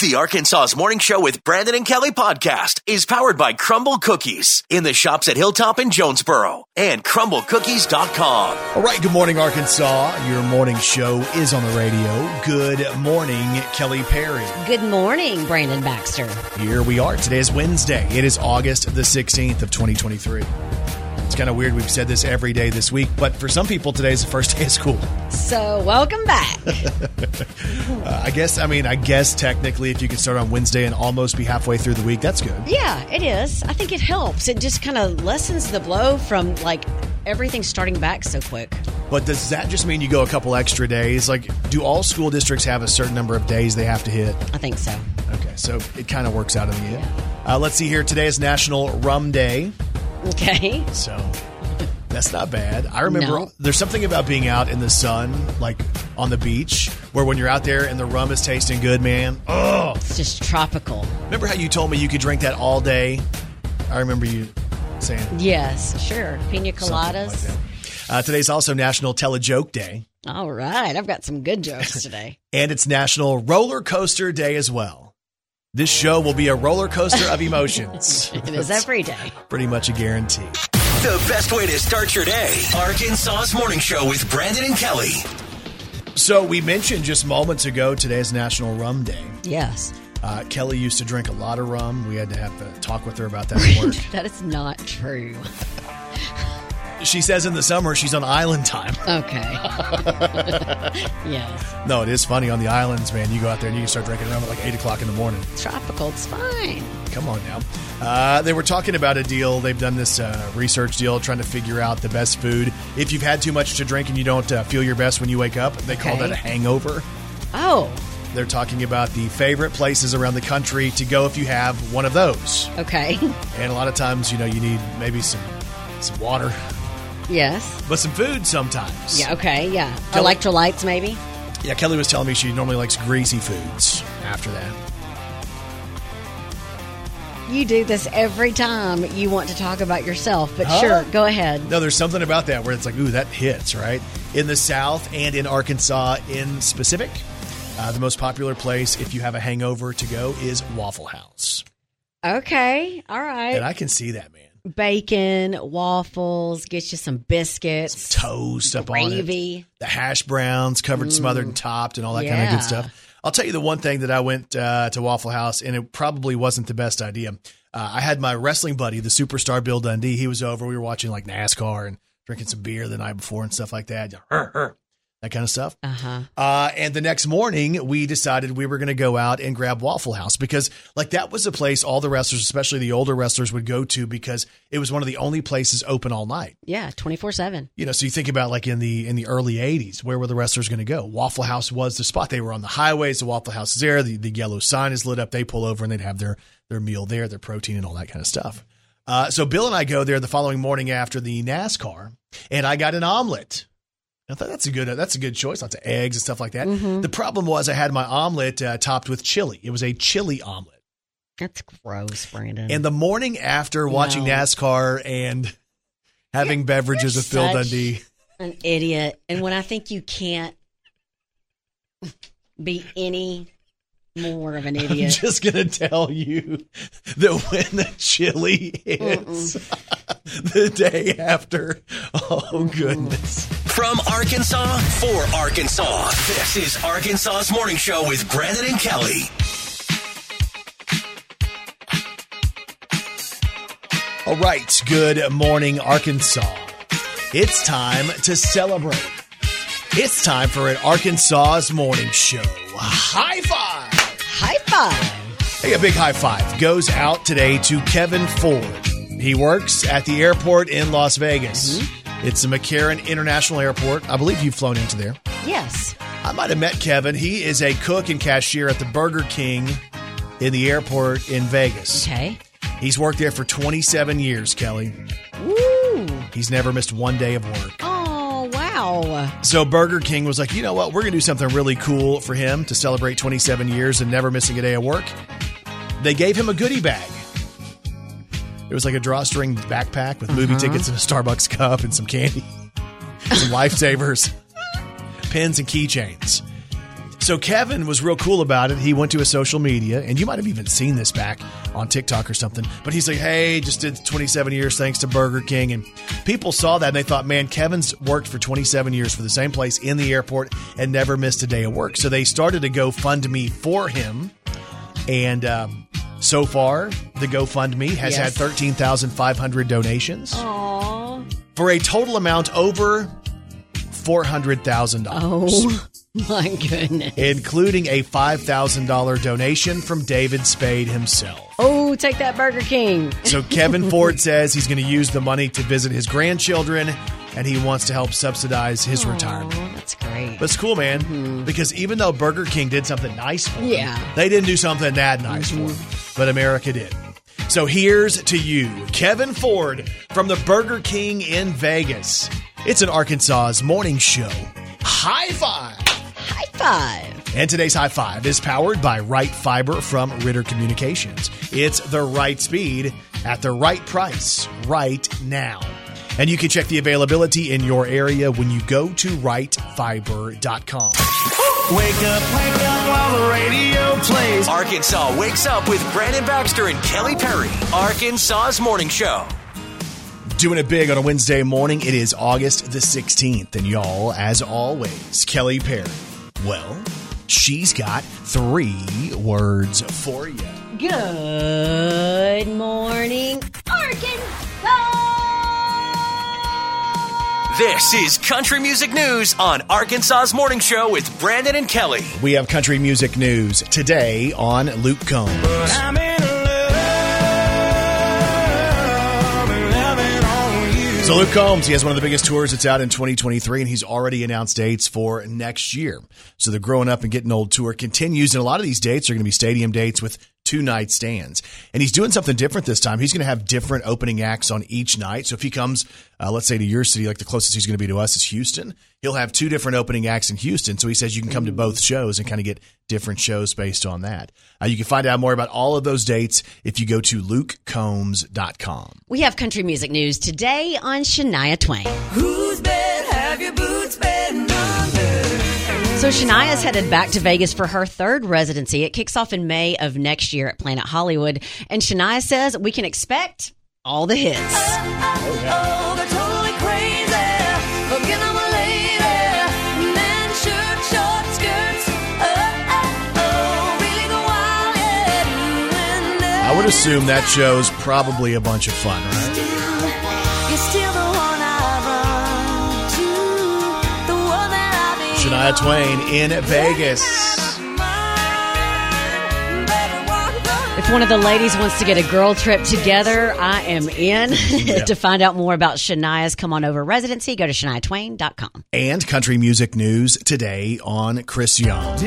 The Arkansas's Morning Show with Brandon and Kelly podcast is powered by Crumbl Cookies in the shops at Hilltop and Jonesboro and crumblcookies.com. All right, good morning, Arkansas. Your morning show is on the radio. Good morning, Kelly Perry. Good morning, Brandon Baxter. Here we are. Today is Wednesday. It is August the 16th of 2023. It's kind of weird. We've said this every day this week, but for some people, today is the first day of school. So, welcome back. Uh, I guess, I mean, I guess technically, if you can start on Wednesday and almost be halfway through the week, that's good. yeah, it is. I think it helps. It just kind of lessens the blow from like everything starting back so quick. But does that just mean you go a couple extra days? Like, do all school districts have a certain number of days they have to hit? I think so. Okay, so it kind of works out in the end. Uh, let's see here. Today is National Rum Day. Okay. So that's not bad. I remember No. there's something about being out in the sun, like on the beach, where when you're out there and the rum is tasting good, man. Oh, It's just tropical. remember how you told me you could drink that all day? I remember you saying Yes, sure. Pina like coladas. Uh, today's also National Tell a Joke Day, All right. I've got some good jokes today. and it's National Roller Coaster Day as well. This show will be a roller coaster of emotions. It is every day. Pretty much a guarantee. The best way to start your day. Arkansas's Morning Show with Brandon and Kelly. So we mentioned just moments ago today's National Rum Day. Yes. Uh, Kelly used to drink a lot of rum. We had to have a talk with her about that at work. That is not true. she says in the summer she's on island time. Okay. yes. No, it is funny on the islands, man. You go out there and you can start drinking rum at like 8 o'clock in the morning. Tropical. It's fine. Come on now. Uh, they were talking about a deal. They've done this uh, research deal trying to figure out the best food. If you've had too much to drink and you don't uh, feel your best when you wake up, they call Okay. that a hangover. Oh, They're talking about the favorite places around the country to go if you have one of those. okay. And a lot of times, you know, you need maybe some some water, yes. but some food sometimes. Yeah, okay. Yeah. Kelly- Electrolytes, maybe? Yeah, Kelly was telling me she normally likes greasy foods after that. You do this every time you want to talk about yourself, but Huh? sure, go ahead. No, there's something about that where it's like, ooh, that hits, right? In the South and in Arkansas in specific, uh, the most popular place if you have a hangover to go is Waffle House. Okay, all right. And I can see that, man. Bacon, waffles, get you some biscuits, Toast up on it. gravy. the hash browns covered, smothered, and topped, and all that kind of good stuff. I'll tell you the one thing that I went uh, to Waffle House, and it probably wasn't the best idea. Uh, I had my wrestling buddy, the superstar Bill Dundee. He was over. We were watching like NASCAR and drinking some beer the night before and stuff like that. That kind of stuff. Uh huh. Uh, and the next morning, we decided we were going to go out and grab Waffle House because, like, that was a place all the wrestlers, especially the older wrestlers, would go to because it was one of the only places open all night. Yeah, twenty four seven. You know, so you think about like in the in the early '80s, where were the wrestlers going to go? Waffle House was the spot. They were on the highways. The Waffle House is there. The, the yellow sign is lit up. They pull over and they'd have their their meal there, their protein and all that kind of stuff. Uh, so Bill and I go there the following morning after the NASCAR, and I got an omelet. I thought that's a good that's a good choice. Lots of eggs and stuff like that. The problem was I had my omelet uh, topped with chili. It was a chili omelet. That's gross, Brandon. And the morning after watching No. NASCAR and having beverages you're with Bill Dundee. An idiot. And when I think you can't be any more of an idiot. I'm idiot. just gonna tell you that when the chili hits the day after, oh goodness. From Arkansas for Arkansas. This is Arkansas's Morning Show with Brandon and Kelly. All right, good morning, Arkansas. It's time to celebrate. It's time for an Arkansas's morning show. High five! High five. Hey, a big high five goes out today to Kevin Ford. He works at the airport in Las Vegas. Mm-hmm. It's the McCarran International Airport. I believe you've flown into there. Yes. I might have met Kevin. He is a cook and cashier at the Burger King in the airport in Vegas. Okay. He's worked there for 27 years, Kelly. Woo. He's never missed one day of work. Wow. So Burger King was like, you know what? We're going to do something really cool for him to celebrate 27 years and never missing a day of work. They gave him a goodie bag. It was like a drawstring backpack with movie uh-huh. tickets and a Starbucks cup and some candy, some lifesavers, pens and keychains. So Kevin was real cool about it. He went to his social media, and you might have even seen this back on TikTok or something. But he's like, "Hey, just did 27 years thanks to Burger King," and people saw that and they thought, "Man, Kevin's worked for 27 years for the same place in the airport and never missed a day of work." So they started to GoFundMe for him, and um, so far the GoFundMe has Yes. had 13,500 donations Aww. for a total amount over four hundred thousand dollars. Oh my goodness. including a $5,000 donation from David Spade himself. Oh, take that Burger King. So Kevin Ford says he's going to use the money to visit his grandchildren and he wants to help subsidize his retirement. Oh, that's great. But it's cool, man, mm-hmm. because even though Burger King did something nice for him, Yeah. they didn't do something that nice for mm-hmm. him, but America did. So here's to you, Kevin Ford from the Burger King in Vegas. It's an Arkansas's morning show. High five! High five. And today's high five is powered by Right Fiber from Ritter Communications. It's the right speed at the right price right now. And you can check the availability in your area when you go to rightfiber.com. Wake up, wake up while the radio plays. Arkansas wakes up with Brandon Baxter and Kelly Perry. Arkansas's morning show. Doing it big on a Wednesday morning. It is August the 16th. And y'all, as always, Kelly Perry. Well, she's got three words for you. Good morning, Arkansas. This is Country Music News on Arkansas's morning show with Brandon and Kelly. We have country music news today on Luke Combs. So Luke Combs, he has one of the biggest tours that's out in 2023, and he's already announced dates for next year. So the Growing Up and Getting Old tour continues, and a lot of these dates are going to be stadium dates with two night stands. And he's doing something different this time. He's going to have different opening acts on each night. So if he comes, uh, let's say to your city, like the closest he's going to be to us is Houston, he'll have two different opening acts in Houston. So he says you can come to both shows and kind of get different shows based on that. Uh, you can find out more about all of those dates if you go to lukecombs.com. We have country music news today on Shania Twain. Whose bed have your boots been under? So Shania's headed back to Vegas for her third residency. It kicks off in May of next year at Planet Hollywood. And Shania says we can expect all the hits. I would assume that show's probably a bunch of fun, right? Shania Twain in Vegas. If one of the ladies wants to get a girl trip together, I am in. to find out more about Shania's come on over residency, go to shaniatwain.com. And country music news today on Chris Young.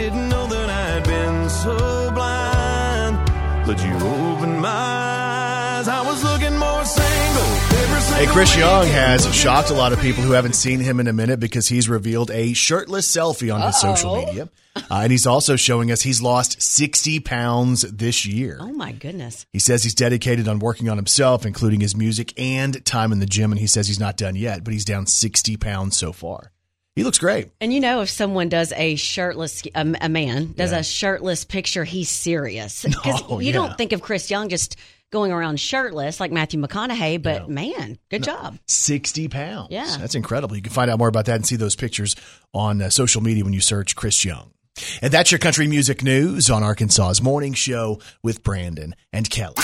Hey, Chris Young has shocked a lot of people who haven't seen him in a minute because he's revealed a shirtless selfie on his social media. Uh, and he's also showing us he's lost 60 pounds this year. Oh my goodness. He says he's dedicated on working on himself, including his music and time in the gym. And he says he's not done yet, but he's down 60 pounds so far. He looks great. And you know, if someone does a shirtless, a, a man does Yeah. a shirtless picture, he's serious. Because Oh, you yeah. don't think of Chris Young just going around shirtless like Matthew McConaughey, but man, good job. 60 pounds. Yeah. That's incredible. You can find out more about that and see those pictures on uh, social media when you search Chris Young. And that's your country music news on Arkansas's morning show with Brandon and Kelly.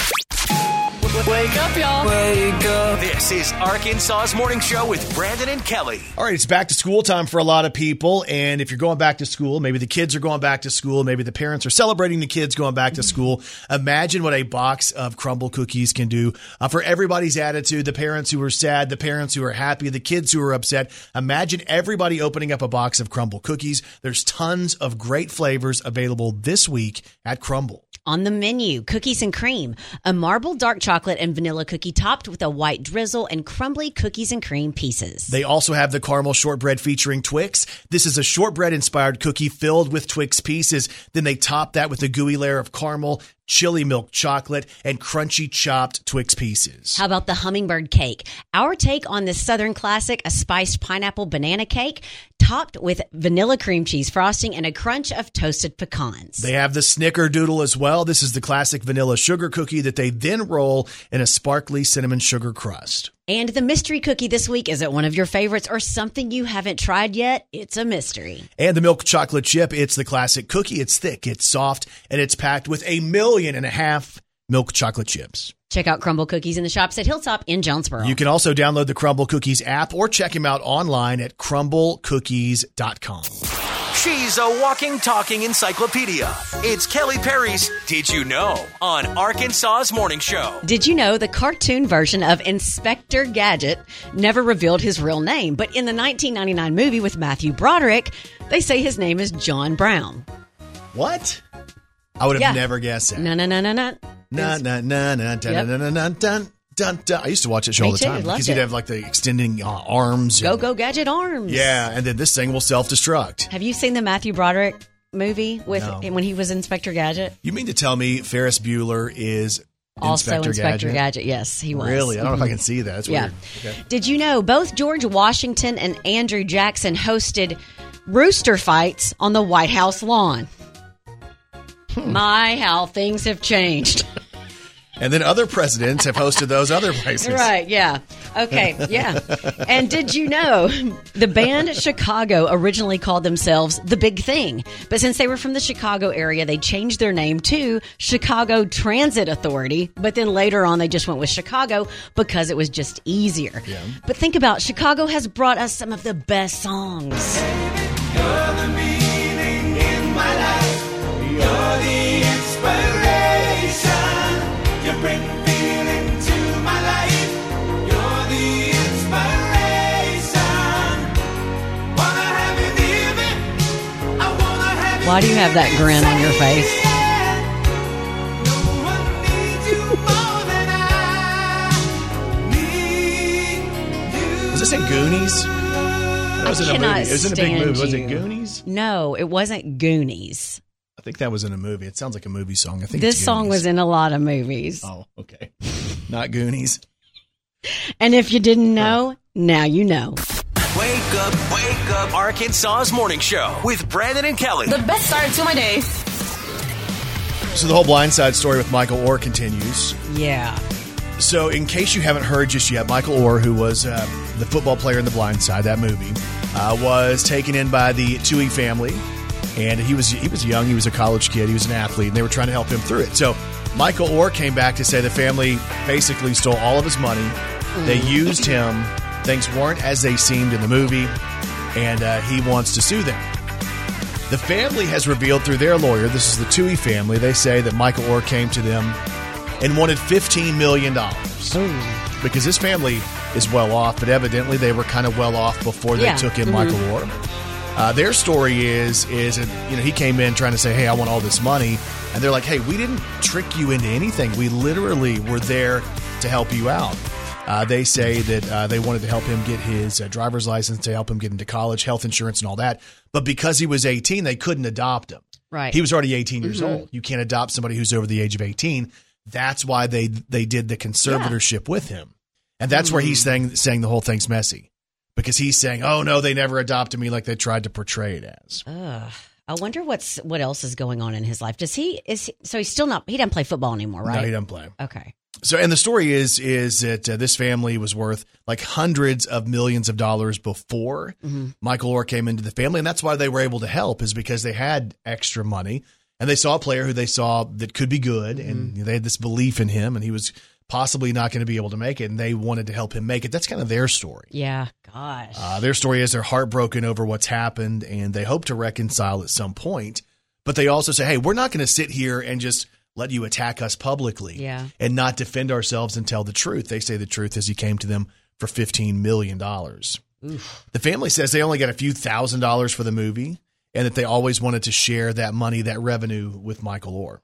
Wake up, y'all. Wake up. This is Arkansas's morning show with Brandon and Kelly. All right, it's back to school time for a lot of people. And if you're going back to school, maybe the kids are going back to school, maybe the parents are celebrating the kids going back to school. Imagine what a box of crumble cookies can do uh, for everybody's attitude the parents who are sad, the parents who are happy, the kids who are upset. Imagine everybody opening up a box of crumble cookies. There's tons of great flavors available this week at Crumbl. On the menu, cookies and cream, a marble dark chocolate and vanilla cookie topped with a white drizzle and crumbly cookies and cream pieces. They also have the caramel shortbread featuring Twix. This is a shortbread inspired cookie filled with Twix pieces. Then they top that with a gooey layer of caramel, chili milk chocolate, and crunchy chopped Twix pieces. How about the hummingbird cake? Our take on this southern classic, a spiced pineapple banana cake. Topped with vanilla cream cheese frosting and a crunch of toasted pecans. They have the snickerdoodle as well. This is the classic vanilla sugar cookie that they then roll in a sparkly cinnamon sugar crust. and the mystery cookie this week is it one of your favorites or something you haven't tried yet? It's a mystery. And the milk chocolate chip, it's the classic cookie. It's thick, it's soft, and it's packed with a million and a half milk chocolate chips. Check out Crumbl Cookies in the shops at Hilltop in Jonesboro. You can also download the Crumbl Cookies app or check him out online at crumblcookies.com. She's a walking, talking encyclopedia. It's Kelly Perry's Did You Know on Arkansas's Morning Show. Did you know the cartoon version of Inspector Gadget never revealed his real name? But in the 1999 movie with Matthew Broderick, they say his name is John Brown. What? I would have Yeah. never guessed that. No, no, no, no, no. Na na na na dun Yep. dun dun dun dun dun dun. I used to watch that show Me all the too, time because it. have like the extending uh, arms. Go, and- go, Gadget Arms. Yeah, and then this thing will self destruct. Have you seen the Matthew Broderick movie with No. when he was Inspector Gadget? You mean to tell me Ferris Bueller is Also Inspector, Inspector Gadget? Gadget. Yes, he was. Really? I don't know if I can see that. That's Yeah. weird. Okay. Did you know both George Washington and Andrew Jackson hosted rooster fights on the White House lawn? Hmm. My, how things have changed. And then other presidents have hosted those other places. Right, yeah. Okay, yeah. and did you know the band Chicago originally called themselves The Big Thing? But since they were from the Chicago area, they changed their name to Chicago Transit Authority. But then later on, they just went with Chicago because it was just easier. Yeah. But think about Chicago has brought us some of the best songs. Why do you have that grin on your face? Was this in Goonies? That was in a cannot movie. It was in a big stand movie. Was it. Goonies? No, it wasn't Goonies. I think that was in a movie. It sounds like a movie song. I think This it's song was in a lot of movies. Oh, okay. Not Goonies. And if you didn't know, now you know. Wake up, wake up, Arkansas's Morning Show with Brandon and Kelly. The best start to my day. So the whole Blindside story with Michael Oher continues. Yeah. So, in case you haven't heard just yet, Michael Oher, who was uh, the football player in The Blind Side, that movie, uh, was taken in by the Tuohy family, and he was he was young. He was a college kid. He was an athlete, and they were trying to help him through it. So, Michael Oher came back to say the family basically stole all of his money. They used him. Things weren't as they seemed in the movie, and uh, he wants to sue them. The family has revealed through their lawyer, this is the Tuohy family, they say that Michael Oher came to them and wanted $15 million because his family is well off, but evidently they were kind of well off before they Yeah. took in Michael Oher. Uh, their story is is that, you know he came in trying to say, "Hey, I want all this money," and they're like, "Hey, we didn't trick you into anything. We literally were there to help you out." Uh, they say that uh, they wanted to help him get his uh, driver's license, to help him get into college, health insurance, and all that. But because he was 18, they couldn't adopt him. Right. He was already 18 years old. You can't adopt somebody who's over the age of 18. That's why they they did the conservatorship with him, and that's where he's saying saying the whole thing's messy because he's saying, "Oh no, they never adopted me like they tried to portray it as." Ugh. I wonder what's what else is going on in his life. Does he is he, so he's still not he doesn't play football anymore, right? No, he doesn't play. okay. So, and the story is is that uh, this family was worth like hundreds of millions of dollars before Michael Oher came into the family, and that's why they were able to help is because they had extra money and they saw a player who they saw that could be good, and they had this belief in him, and he was possibly not going to be able to make it, and they wanted to help him make it. That's kind of their story. Yeah. Gosh. Uh, their story is they're heartbroken over what's happened, and they hope to reconcile at some point. But they also say, "Hey, we're not going to sit here and just." Let you attack us publicly Yeah. and not defend ourselves and tell the truth. They say the truth as he came to them for $15 million. The family says they only got a few thousand dollars for the movie and that they always wanted to share that money, that revenue with Michael Oher.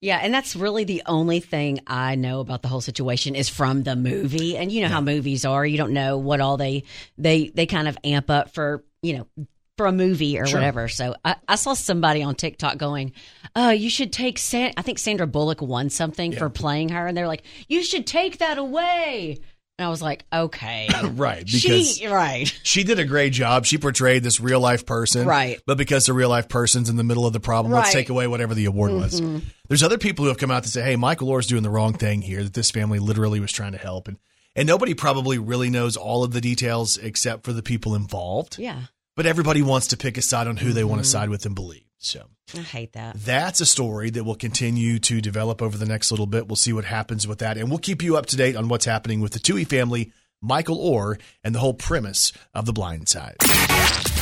Yeah, and that's really the only thing I know about the whole situation is from the movie. And you know how movies are; you don't know what all they they they kind of amp up for you know for a movie or Sure. whatever. So I, I saw somebody on TikTok going, "Uh, you should take San- I think Sandra Bullock won something for playing her, and they're like, you should take that away." And I was like, okay. Right, because she, right. she did a great job. She portrayed this real life person. Right. But because the real life person's in the middle of the problem, let's take away whatever the award was. There's other people who have come out to say, hey, Michael Oher's doing the wrong thing here, that this family literally was trying to help. And, and nobody probably really knows all of the details except for the people involved. Yeah. But everybody wants to pick a side on who they want to mm-hmm. side with and believe. So I hate that. that's a story that will continue to develop over the next little bit. We'll see what happens with that. And we'll keep you up to date on what's happening with the Tuohy family, Michael Oher, and the whole premise of The Blind Side.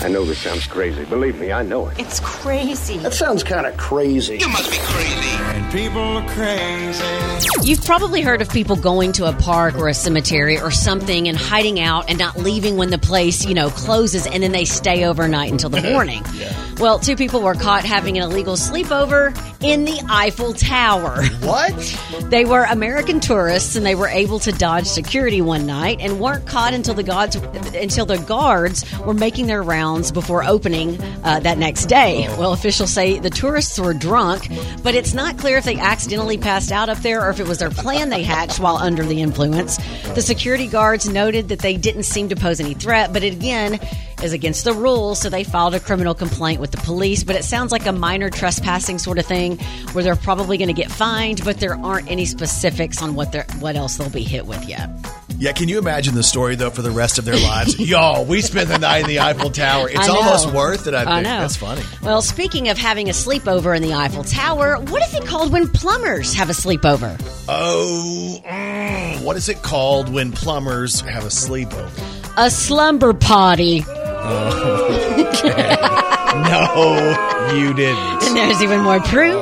I know this sounds crazy. Believe me, I know it. It's crazy. That sounds kind of crazy. You must be crazy. And people are crazy. You've probably heard of people going to a park or a cemetery or something and hiding out and not leaving when the place, you know, closes and then they stay overnight until the morning. Well, two people were caught having an illegal sleepover in the Eiffel Tower. What? They were American tourists and they were able to dodge security one night and weren't caught until the guards until the guards were making their rounds before opening uh, that next day. Well, officials say the tourists were drunk, but it's not clear if they accidentally passed out up there or if it was their plan they hatched while under the influence. The security guards noted that they didn't seem to pose any threat, but it again is against the rules, so they filed a criminal complaint with the police. But it sounds like a minor trespassing sort of thing, where they're probably going to get fined, but there aren't any specifics on what they're what else they'll be hit with yet. Yeah, can you imagine the story though for the rest of their lives? Y'all, we spent the night in the Eiffel Tower. It's almost worth it. I think I know. that's funny. Well, speaking of having a sleepover in the Eiffel Tower, what is it called when plumbers have a sleepover? Oh, mm, what is it called when plumbers have a sleepover? A slumber party. No, you didn't. And there's even more proof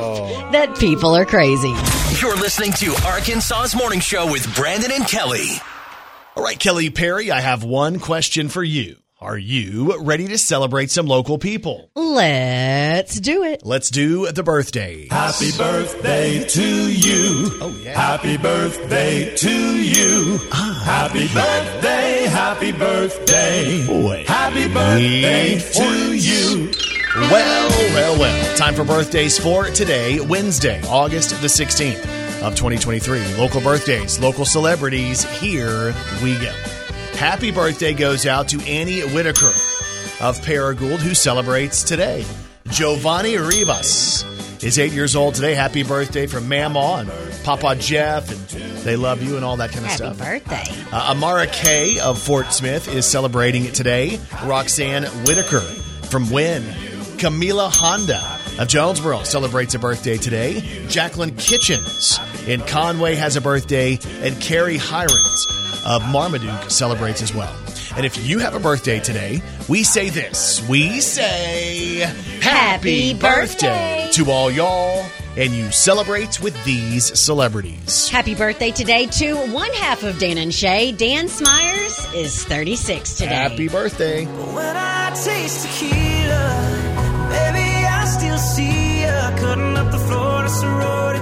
that people are crazy. You're listening to Arkansas's Morning Show with Brandon and Kelly. All right, Kelly Perry, I have one question for you. Are you ready to celebrate some local people? Let's do it. Let's do the birthday. Happy birthday to you. Oh, yeah. Happy birthday to you. Ah. Happy birthday, happy birthday. Boy. Happy birthday to you. Well, well, well. Time for birthdays for today, Wednesday, August the 16th of 2023. Local birthdays, local celebrities. Here we go. Happy birthday goes out to Annie Whitaker of Paragould, who celebrates today. Giovanni Rivas is eight years old today. Happy birthday from Mama and Papa Jeff, and they love you and all that kind of Happy stuff. Happy birthday. Uh, Amara Kay of Fort Smith is celebrating it today. Roxanne Whitaker from Wynne. Camila Honda of Jonesboro celebrates a birthday today. Jacqueline Kitchens in Conway has a birthday. And Carrie Hirons of Marmaduke celebrates as well. And if you have a birthday today, we say this. We say Happy birthday. to all y'all. And you celebrate with these celebrities. Happy birthday today to one half of Dan and Shay. Dan Smyers is 36 today. Happy birthday.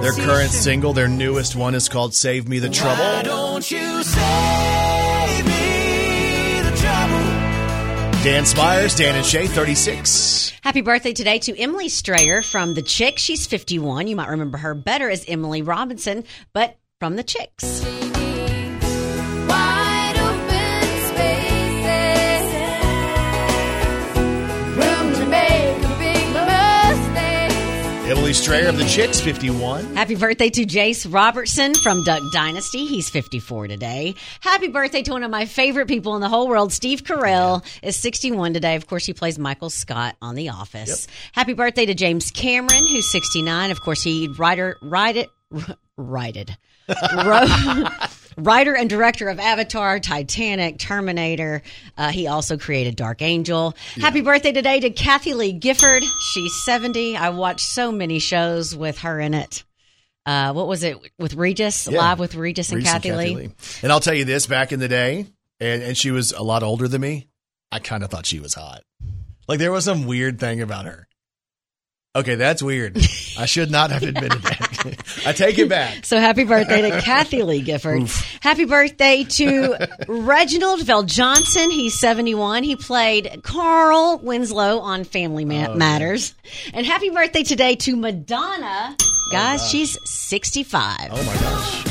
Their current single, their newest one, is called Save Me the Why Trouble. don't you save me the trouble? Dan Smyers, Dan and Shay, 36. Happy birthday today to Emily Strayer from The Chick. She's 51. You might remember her better as Emily Robinson, but from The Chicks. Emily Strayer of the Chicks, 51. Happy birthday to Jase Robertson from Duck Dynasty. He's 54 today. Happy birthday to one of my favorite people in the whole world, Steve Carell, is 61 today. Of course, he plays Michael Scott on The Office. Happy birthday to James Cameron, who's 69. Of course, he writer, write it, write it. wrote, writer and director of Avatar, Titanic, Terminator. Uh, he also created Dark Angel. Happy birthday today to Kathie Lee Gifford. She's 70. I watched so many shows with her in it. Uh, what was it with Regis? Yeah. Live with Regis and Reese Kathy, Lee. And I'll tell you this back in the day, and, and she was a lot older than me, I kind of thought she was hot. Like there was some weird thing about her. Okay, that's weird. I should not have admitted that. I take it back. So happy birthday to Kathie Lee Gifford. Happy birthday to Reginald VelJohnson. He's 71. He played Carl Winslow on Family Ma- oh, Matters. And happy birthday today to Madonna. Oh, Guys, she's 65. Oh my gosh.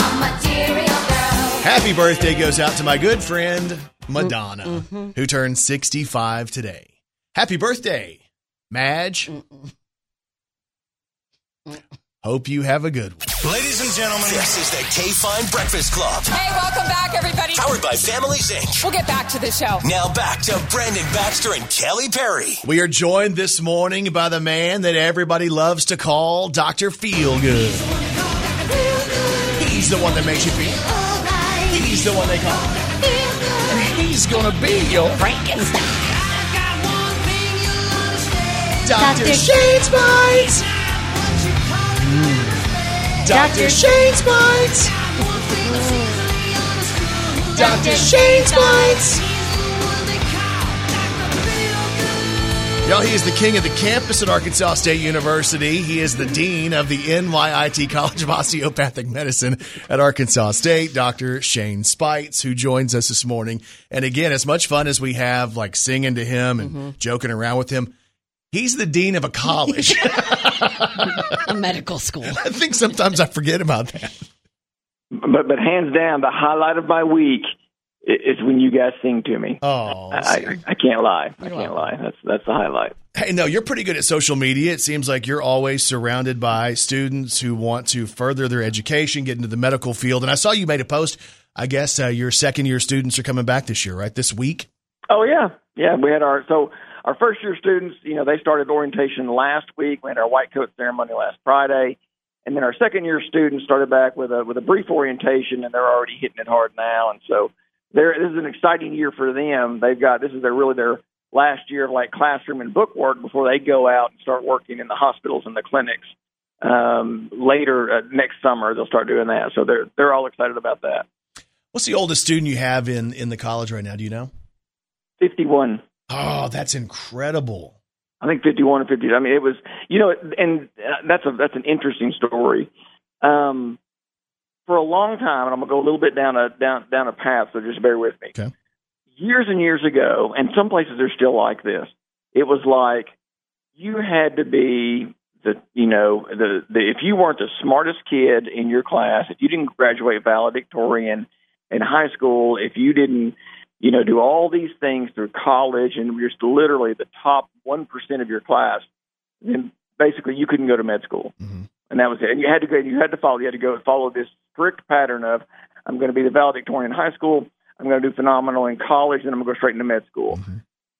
a material girl. Happy birthday goes out to my good friend mm, Madonna, mm-hmm. who turned 65 today. Happy birthday, Madge. Hope you have a good one. Ladies and gentlemen, this is the KFIN Breakfast Club. Hey, welcome back, everybody. Powered by Families Inc. We'll get back to the show. Now back to Brandon Baxter and Kelly Perry. We are joined this morning by the man that everybody loves to call Dr. Feelgood. He's the one that makes you feel. He's the one they call. And he's gonna be your Frankenstein. Dr. Shane Speights. Dr. Shane Speights. Dr. Shane Speights. Y'all, he is the king of the campus at Arkansas State University. He is the dean of the NYIT College of Osteopathic Medicine at Arkansas State, Dr. Shane Speights, who joins us this morning. And again, as much fun as we have, like singing to him and mm-hmm. joking around with him, he's the dean of a college. A medical school. I think sometimes I forget about that. but but hands down, the highlight of my week is when you guys sing to me. Oh, I, I, I can't lie. I can't lie. That's that's the highlight. Hey, no, you're pretty good at social media. It seems like you're always surrounded by students who want to further their education, get into the medical field. And I saw you made a post. I guess uh, your second year students are coming back this year, right? This week. Oh yeah, yeah. We had our so our first year students. You know, they started orientation last week. We had our white coat ceremony last Friday, and then our second year students started back with a with a brief orientation, and they're already hitting it hard now. And so, they're, this is an exciting year for them. They've got this is their really their last year of like classroom and book work before they go out and start working in the hospitals and the clinics. Um, later uh, next summer, they'll start doing that. So they're they're all excited about that. What's the oldest student you have in in the college right now? Do you know? Fifty one. Oh, that's incredible. I think 51 and 50. I mean, it was, you know, and uh, that's a that's an interesting story. Um, for a long time, and I'm gonna go a little bit down a down down a path, so just bear with me. Okay. Years and years ago, and some places are still like this. It was like you had to be the, you know, the the if you weren't the smartest kid in your class, if you didn't graduate valedictorian in high school, if you didn't you know, do all these things through college and you're just literally the top 1% of your class, then basically you couldn't go to med school. Mhm. And that was it. And you had to go, you had to follow, you had to go follow this strict pattern of, I'm going to be the valedictorian in high school, I'm going to do phenomenal in college, and I'm going to go straight into med school.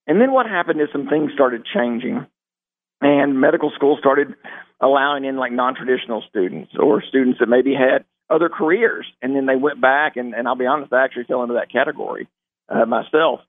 And then what happened is some things started changing. And medical school started allowing in like non-traditional students or students that maybe had other careers. And then they went back, and, and I'll be honest, I actually fell into that category uh, myself.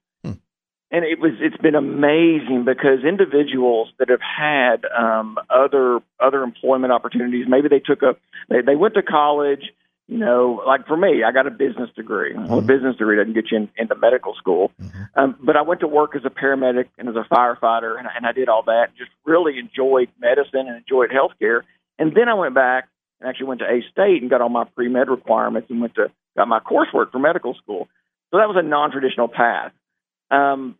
And it was it's been amazing because individuals that have had um, other other employment opportunities, maybe they took a they, they went to college, you know, like for me, I got a business degree. Well, a business degree doesn't get you in, into medical school, um, but I went to work as a paramedic and as a firefighter, and, and I did all that. Just really enjoyed medicine and enjoyed healthcare. And then I went back and actually went to A State and got all my pre med requirements and went to got my coursework for medical school. So that was a non traditional path. Um,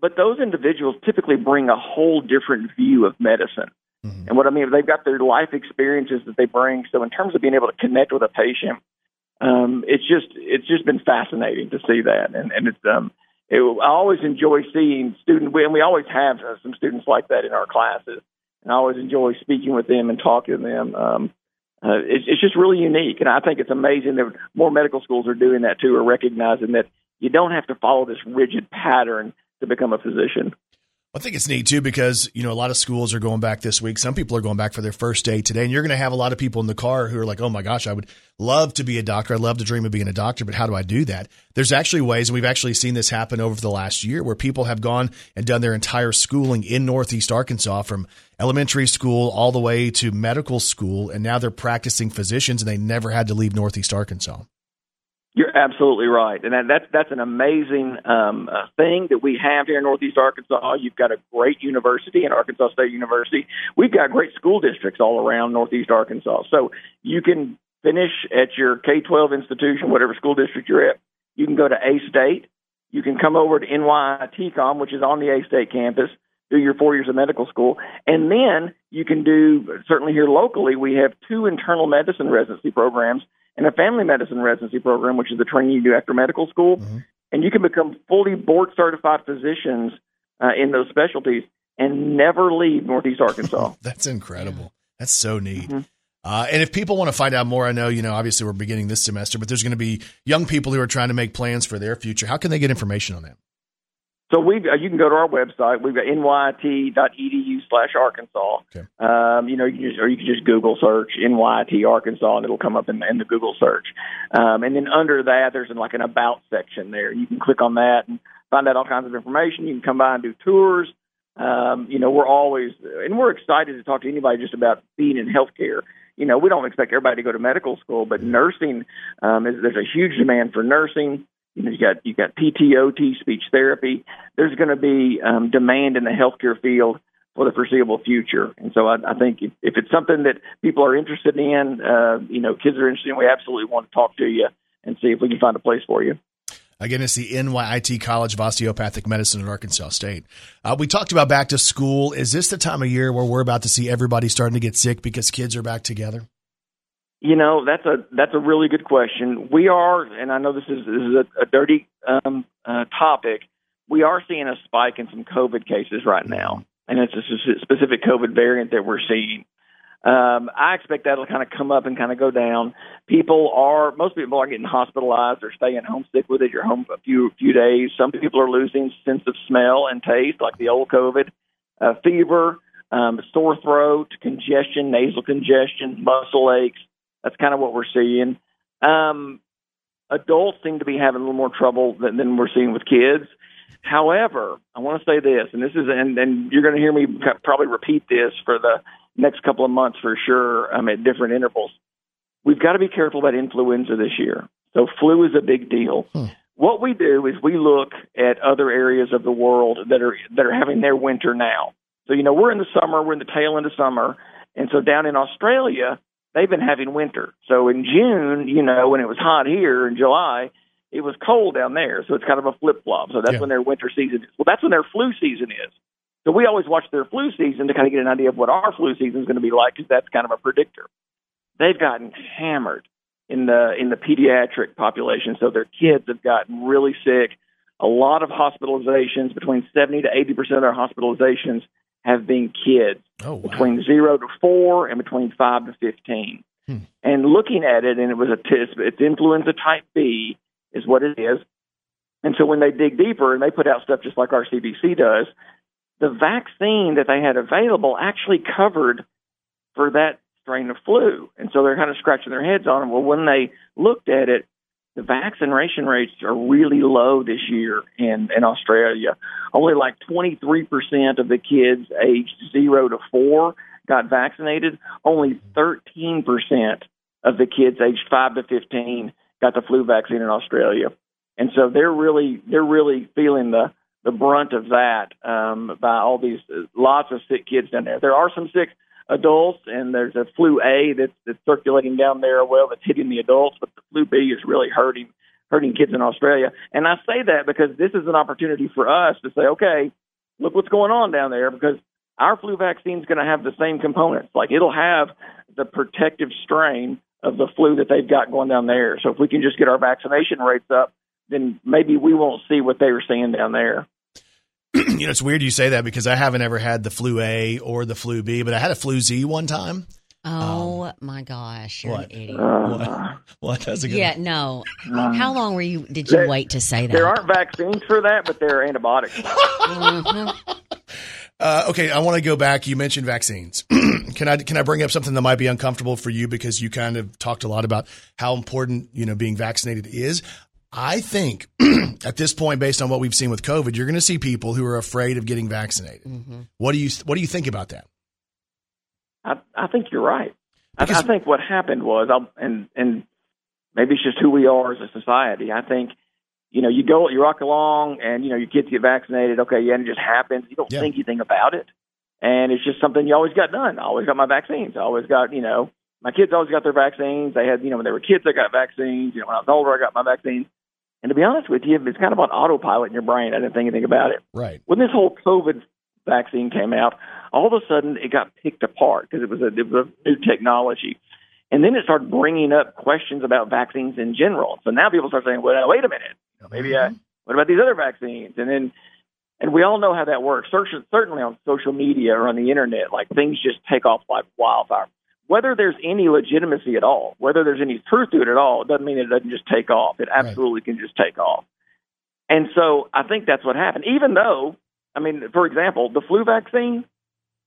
but those individuals typically bring a whole different view of medicine. And what I mean, they've got their life experiences that they bring. So in terms of being able to connect with a patient, um, it's just it's just been fascinating to see that. And and it's um, it, I always enjoy seeing students, and we always have uh, some students like that in our classes. And I always enjoy speaking with them and talking to them. Um, uh, it's, it's just really unique, and I think it's amazing that more medical schools are doing that too, are recognizing that you don't have to follow this rigid pattern to become a physician. I think it's neat too because you know a lot of schools are going back this week. Some people are going back for their first day today, and you're going to have a lot of people in the car who are like, "Oh my gosh, I would love to be a doctor. I'd love to dream of being a doctor, but how do I do that?" There's actually ways, and we've actually seen this happen over the last year, where people have gone and done their entire schooling in Northeast Arkansas, from elementary school all the way to medical school, and now they're practicing physicians, and they never had to leave Northeast Arkansas. You're absolutely right, and that, that's that's an amazing um, uh, thing that we have here in Northeast Arkansas. You've got a great university in Arkansas State University. We've got great school districts all around Northeast Arkansas, so you can finish at your K-12 institution, whatever school district you're at. You can go to A State. You can come over to NYITCOM, which is on the A State campus, do your four years of medical school, and then you can do certainly here locally. We have two internal medicine residency programs and a family medicine residency program, which is the training you do after medical school. And you can become fully board certified physicians uh, in those specialties and never leave Northeast Arkansas. That's incredible. That's so neat. Uh, and if people want to find out more, I know, you know, obviously we're beginning this semester, but there's going to be young people who are trying to make plans for their future. How can they get information on that? So we uh, you can go to our website. We've got nyit.edu slash Arkansas. Okay. Um, you know, you just, or you can just Google search NYIT Arkansas, and it'll come up in, the- in the Google search. Um, and then under that, there's like an about section there. You can click on that and find out all kinds of information. You can come by and do tours. Um, you know, we're always and we're excited to talk to anybody just about being in healthcare. You know, we don't expect everybody to go to medical school, but nursing um, is there's a huge demand for nursing. You know, you got you got PTOT, speech therapy. There's going to be um, demand in the healthcare field for the foreseeable future, and so I, I think if, if it's something that people are interested in, uh, you know, kids are interested in, we absolutely want to talk to you and see if we can find a place for you. Again, it's the NYIT College of Osteopathic Medicine at Arkansas State. Uh, we talked about back to school. Is this the time of year where we're about to see everybody starting to get sick because kids are back together? You know, that's a that's a really good question. We are, and I know this is this is a, a dirty um, uh, topic. We are seeing a spike in some COVID cases right now, and it's a specific COVID variant that we're seeing. Um, I expect that'll kind of come up and kind of go down. People are most people are getting hospitalized or staying home sick with it. You're home a few few days. Some people are losing sense of smell and taste, like the old COVID. Uh, fever, um, sore throat, congestion, nasal congestion, muscle aches. That's kind of what we're seeing. Um, adults seem to be having a little more trouble than, than we're seeing with kids. However, I want to say this, and this is, and, and you're going to hear me probably repeat this for the next couple of months for sure um, at different intervals. We've got to be careful about influenza this year. So flu is a big deal. What we do is we look at other areas of the world that are that are having their winter now. So you know we're in the summer, we're in the tail end of summer, and so down in Australia they've been having winter. So in June, you know, when it was hot here in July, it was cold down there. So it's kind of a flip flop. So that's Yeah. when their winter season is. Well, that's when their flu season is. So we always watch their flu season to kind of get an idea of what our flu season is going to be like because that's kind of a predictor. They've gotten hammered in the in the pediatric population. So their kids have gotten really sick. A lot of hospitalizations, between seventy to eighty percent of their hospitalizations have been kids Oh, wow. between zero to four and between five to fifteen. Hmm. And looking at it, and it was a t- it's- it's influenza type B is what it is. And so when they dig deeper and they put out stuff just like our CDC does, the vaccine that they had available actually covered for that strain of flu. And so they're kind of scratching their heads on it. Well, when they looked at it, the vaccination rates are really low this year in, in Australia. Only like 23% of the kids aged 0 to 4 got vaccinated. Only 13% of the kids aged 5 to 15 got the flu vaccine in Australia. And so they're really they're really feeling the the brunt of that um, by all these lots of sick kids down there. There are some sick adults, and there's a flu A that's, that's circulating down there. Well, that's hitting the adults, but the flu B is really hurting hurting kids in Australia. And I say that because this is an opportunity for us to say, okay, look what's going on down there, because our flu vaccine is going to have the same components. Like it'll have the protective strain of the flu that they've got going down there. So if we can just get our vaccination rates up, then maybe we won't see what they were seeing down there. you know, it's weird you say that because I haven't ever had the flu A or the flu B, but I had a flu Z one time. Oh my gosh, you're what? an idiot. What? What? That's a good Yeah, no. How long were you? Did you There- wait to say that? There aren't vaccines for that, but there are antibiotics. Mhm. Uh, okay, I want to go back. You mentioned vaccines. can I can I bring up something that might be uncomfortable for you because you kind of talked a lot about how important you know being vaccinated is. I think at this point, based on what we've seen with COVID, you're going to see people who are afraid of getting vaccinated. Mm-hmm. What do you What do you think about that? I, I think you're right. I, I think what happened was, I'll, and and maybe it's just who we are as a society. I think, you know, you go, you rock along, and you know, your kids get vaccinated. Okay, yeah, and it just happens. You don't Yeah. think anything about it, and it's just something you always got done. I always got my vaccines. I always got, you know, my kids always got their vaccines. They had, you know, when they were kids, they got vaccines. You know, when I was older, I got my vaccines. And to be honest with you, it's kind of on autopilot in your brain. I didn't think anything about it Right. when this whole COVID vaccine came out, all of a sudden it got picked apart because it was a it was a new technology, and then it started bringing up questions about vaccines in general. So now people start saying, "Well, wait a minute, you know, maybe uh, what about these other vaccines?" And then, and we all know how that works. Certainly on social media or on the internet, like things just take off like wildfire. Whether there's any legitimacy at all, whether there's any truth to it at all, it doesn't mean it doesn't just take off. It absolutely can just take off. And so I think that's what happened. Even though, I mean, for example, the flu vaccine,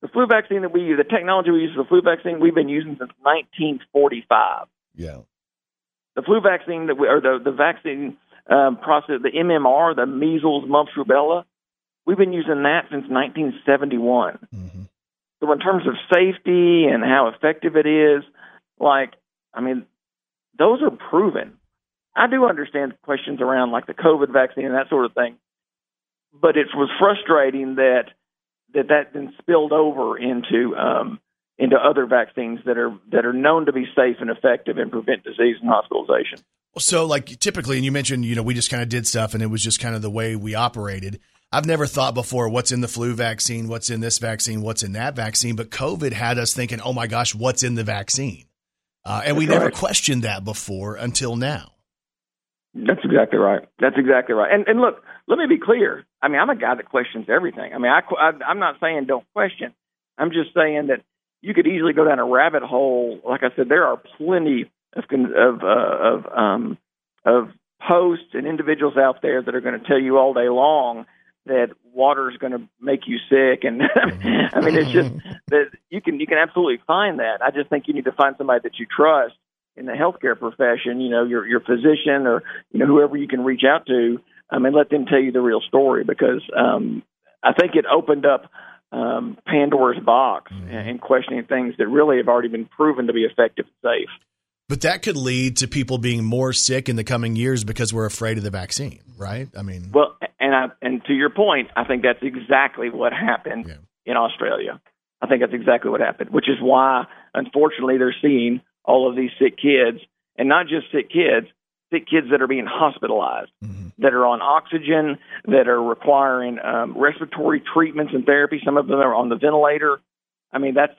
the flu vaccine that we use, the technology we use for the flu vaccine, we've been using since 1945. Yeah. The flu vaccine that we, or the the vaccine um, process, the MMR, the measles, mumps, rubella, we've been using that since 1971. So in terms of safety and how effective it is, like, I mean, those are proven. I do understand questions around like the COVID vaccine and that sort of thing, but it was frustrating that that that then spilled over into um, into other vaccines that are that are known to be safe and effective and prevent disease and hospitalization. So, like typically, and you mentioned, you know, we just kind of did stuff, and it was just kind of the way we operated. I've never thought before what's in the flu vaccine, what's in this vaccine, what's in that vaccine. But COVID had us thinking, oh my gosh, what's in the vaccine? Uh, and we never right. questioned that before until now. That's exactly right. That's exactly right. And and look, let me be clear. I mean, I'm a guy that questions everything. I mean, I, I I'm not saying don't question. I'm just saying that you could easily go down a rabbit hole. Like I said, there are plenty of of uh, of um of posts and individuals out there that are going to tell you all day long that water is going to make you sick and I mean it's just that you can you can absolutely find that. I just think you need to find somebody that you trust in the healthcare profession, you know, your your physician or you know whoever you can reach out to, um, and let them tell you the real story because um, I think it opened up um, Pandora's box and questioning things that really have already been proven to be effective and safe. But that could lead to people being more sick in the coming years because we're afraid of the vaccine, right? I mean, Well, and I and to your point, I think that's exactly what happened in Australia. I think that's exactly what happened, which is why, unfortunately, they're seeing all of these sick kids, and not just sick kids, sick kids that are being hospitalized, that are on oxygen, that are requiring um, respiratory treatments and therapy. Some of them are on the ventilator. I mean, that's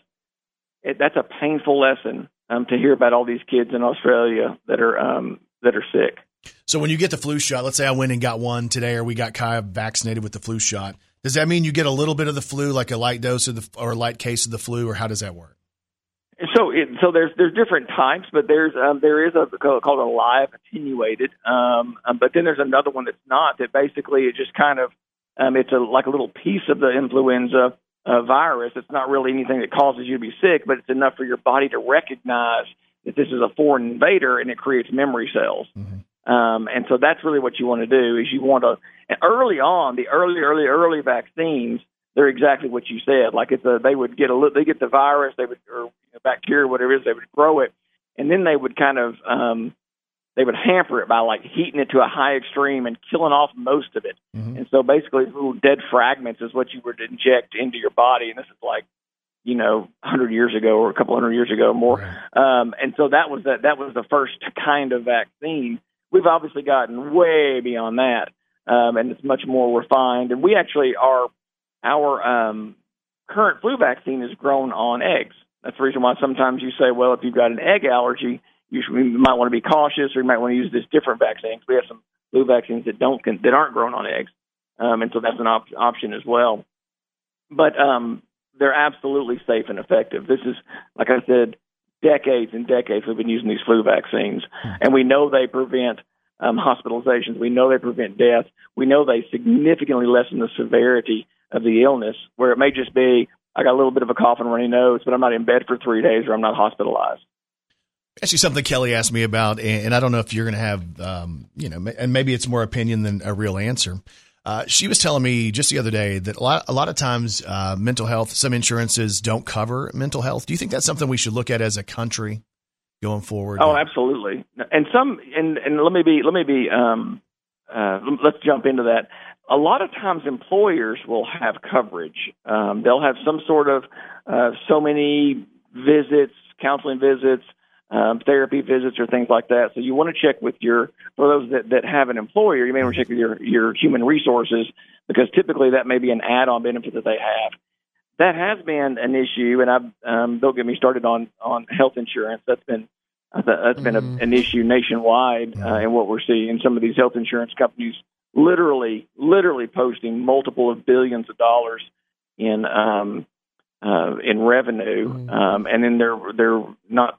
it, that's a painful lesson um, to hear about all these kids in Australia that are um, that are sick. So when you get the flu shot, let's say I went and got one today, or we got Kaya vaccinated with the flu shot. Does that mean you get a little bit of the flu, like a light dose of the or a light case of the flu, or how does that work? So, it, so there's there's different types, but there's um, there is a called a live attenuated, um, um, but then there's another one that's not. That basically it just kind of um, it's a like a little piece of the influenza uh, virus. It's not really anything that causes you to be sick, but it's enough for your body to recognize that this is a foreign invader, and it creates memory cells. Um, and so that's really what you want to do is you want to and early on the early early early vaccines they're exactly what you said. Like it's a they would get a they get the virus they would or bacteria whatever it is they would grow it. And then they would kind of um, they would hamper it by like heating it to a high extreme and killing off most of it. And so basically little dead fragments is what you would inject into your body. And this is like you know, hundred years ago or a couple hundred years ago or more. Um, and so that was the, that was the first kind of vaccine. We've obviously gotten way beyond that, um, and it's much more refined. And we actually are our um, current flu vaccine is grown on eggs. That's the reason why sometimes you say, well, if you've got an egg allergy, you, should, you might want to be cautious, or you might want to use this different vaccine. We have some flu vaccines that don't that aren't grown on eggs, um, and so that's an op- option as well. But um, they're absolutely safe and effective. This is, like I said, decades and decades we've been using these flu vaccines, and we know they prevent um, hospitalizations. We know they prevent death. We know they significantly lessen the severity of the illness, where it may just be I got a little bit of a cough and runny nose, but I'm not in bed for three days or I'm not hospitalized. Actually, something Kelly asked me about, and and I don't know if you're going to have, um, you know, and maybe it's more opinion than a real answer. Uh, she was telling me just the other day that a lot, a lot of times, uh, mental health, some insurances don't cover mental health. Do you think that's something we should look at as a country going forward? Oh, absolutely. And some, and and let me be, let me be, um, uh, let's jump into that. A lot of times, employers will have coverage. Um, they'll have some sort of uh, so many visits, counseling visits, um, therapy visits, or things like that. So you want to check with your for those that that have an employer. You may want to check with your your human resources because typically that may be an add-on benefit that they have. That has been an issue, and I've um, don't get me started on on health insurance. That's been I th- that's been a, an issue nationwide, uh, and what we're seeing some of these health insurance companies literally, literally posting multiple of billions of dollars in um, uh, in revenue, um, and then they're they're not,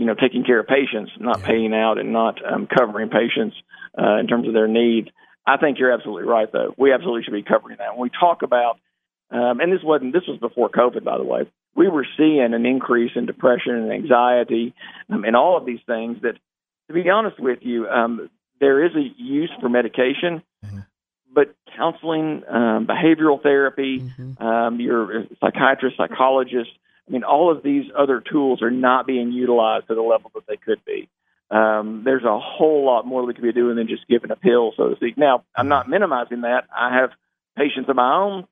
you know, taking care of patients, not paying out, and not um, covering patients uh, in terms of their needs. I think you're absolutely right, though. We absolutely should be covering that. When we talk about, um, and this wasn't this was before COVID, by the way. We were seeing an increase in depression and anxiety, um, and all of these things. That, to be honest with you, um, there is a use for medication, but counseling, um, behavioral therapy, um, your psychiatrist, psychologist. I mean, all of these other tools are not being utilized to the level that they could be. Um, there's a whole lot more we could be doing than just giving a pill, so to speak. Now, I'm not minimizing that. I have patients of my own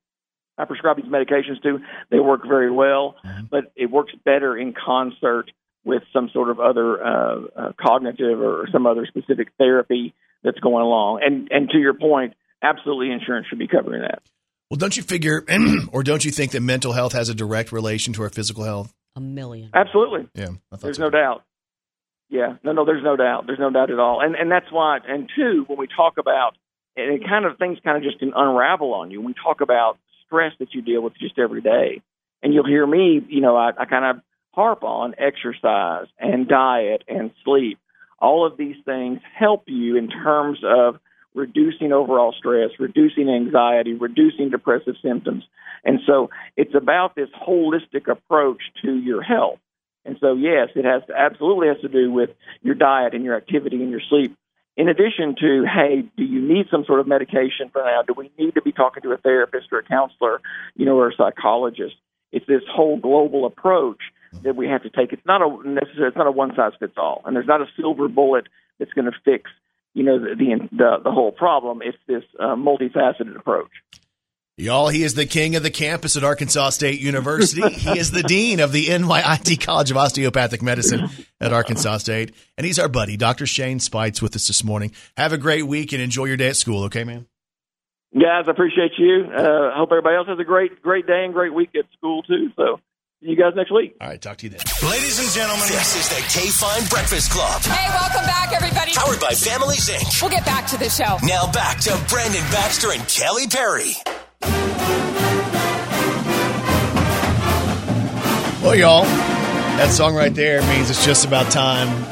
I prescribe these medications to. They work very well, but it works better in concert with some sort of other uh, uh, cognitive or some other specific therapy that's going along. And and to your point, absolutely, insurance should be covering that. Well, don't you figure, or don't you think that mental health has a direct relation to our physical health? A million. Absolutely. Yeah, I thought There's so. no doubt. Yeah, no, no, there's no doubt. There's no doubt at all. And and that's why. And two, when we talk about, and it kind of things kind of just can unravel on you when we talk about stress that you deal with just every day. And you'll hear me, you know, I, I kind of harp on exercise and diet and sleep. All of these things help you in terms of reducing overall stress, reducing anxiety, reducing depressive symptoms. And so it's about this holistic approach to your health. And so, yes, it has to, absolutely has to do with your diet and your activity and your sleep. In addition to, hey, do you need some sort of medication for now? Do we need to be talking to a therapist or a counselor, you know, or a psychologist? It's this whole global approach that we have to take. It's not a necessarily, it's not a one size fits all, and there's not a silver bullet that's going to fix, you know, the the the, the whole problem. It's this uh, multifaceted approach. Y'all, he is the king of the campus at Arkansas State University. he is the dean of the NYIT College of Osteopathic Medicine at Arkansas State. And he's our buddy, Dr. Shane Speights, with us this morning. Have a great week and enjoy your day at school, okay, man? Guys, I appreciate you. Uh, I hope everybody else has a great great day and great week at school too. So, you guys next week. All right, talk to you then. Ladies and gentlemen, this is the KFIN Breakfast Club. Hey, welcome back, everybody. Powered by Families Inc. We'll get back to the show. Now back to Brandon Baxter and Kelly Perry. Well, y'all, that song right there means it's just about time.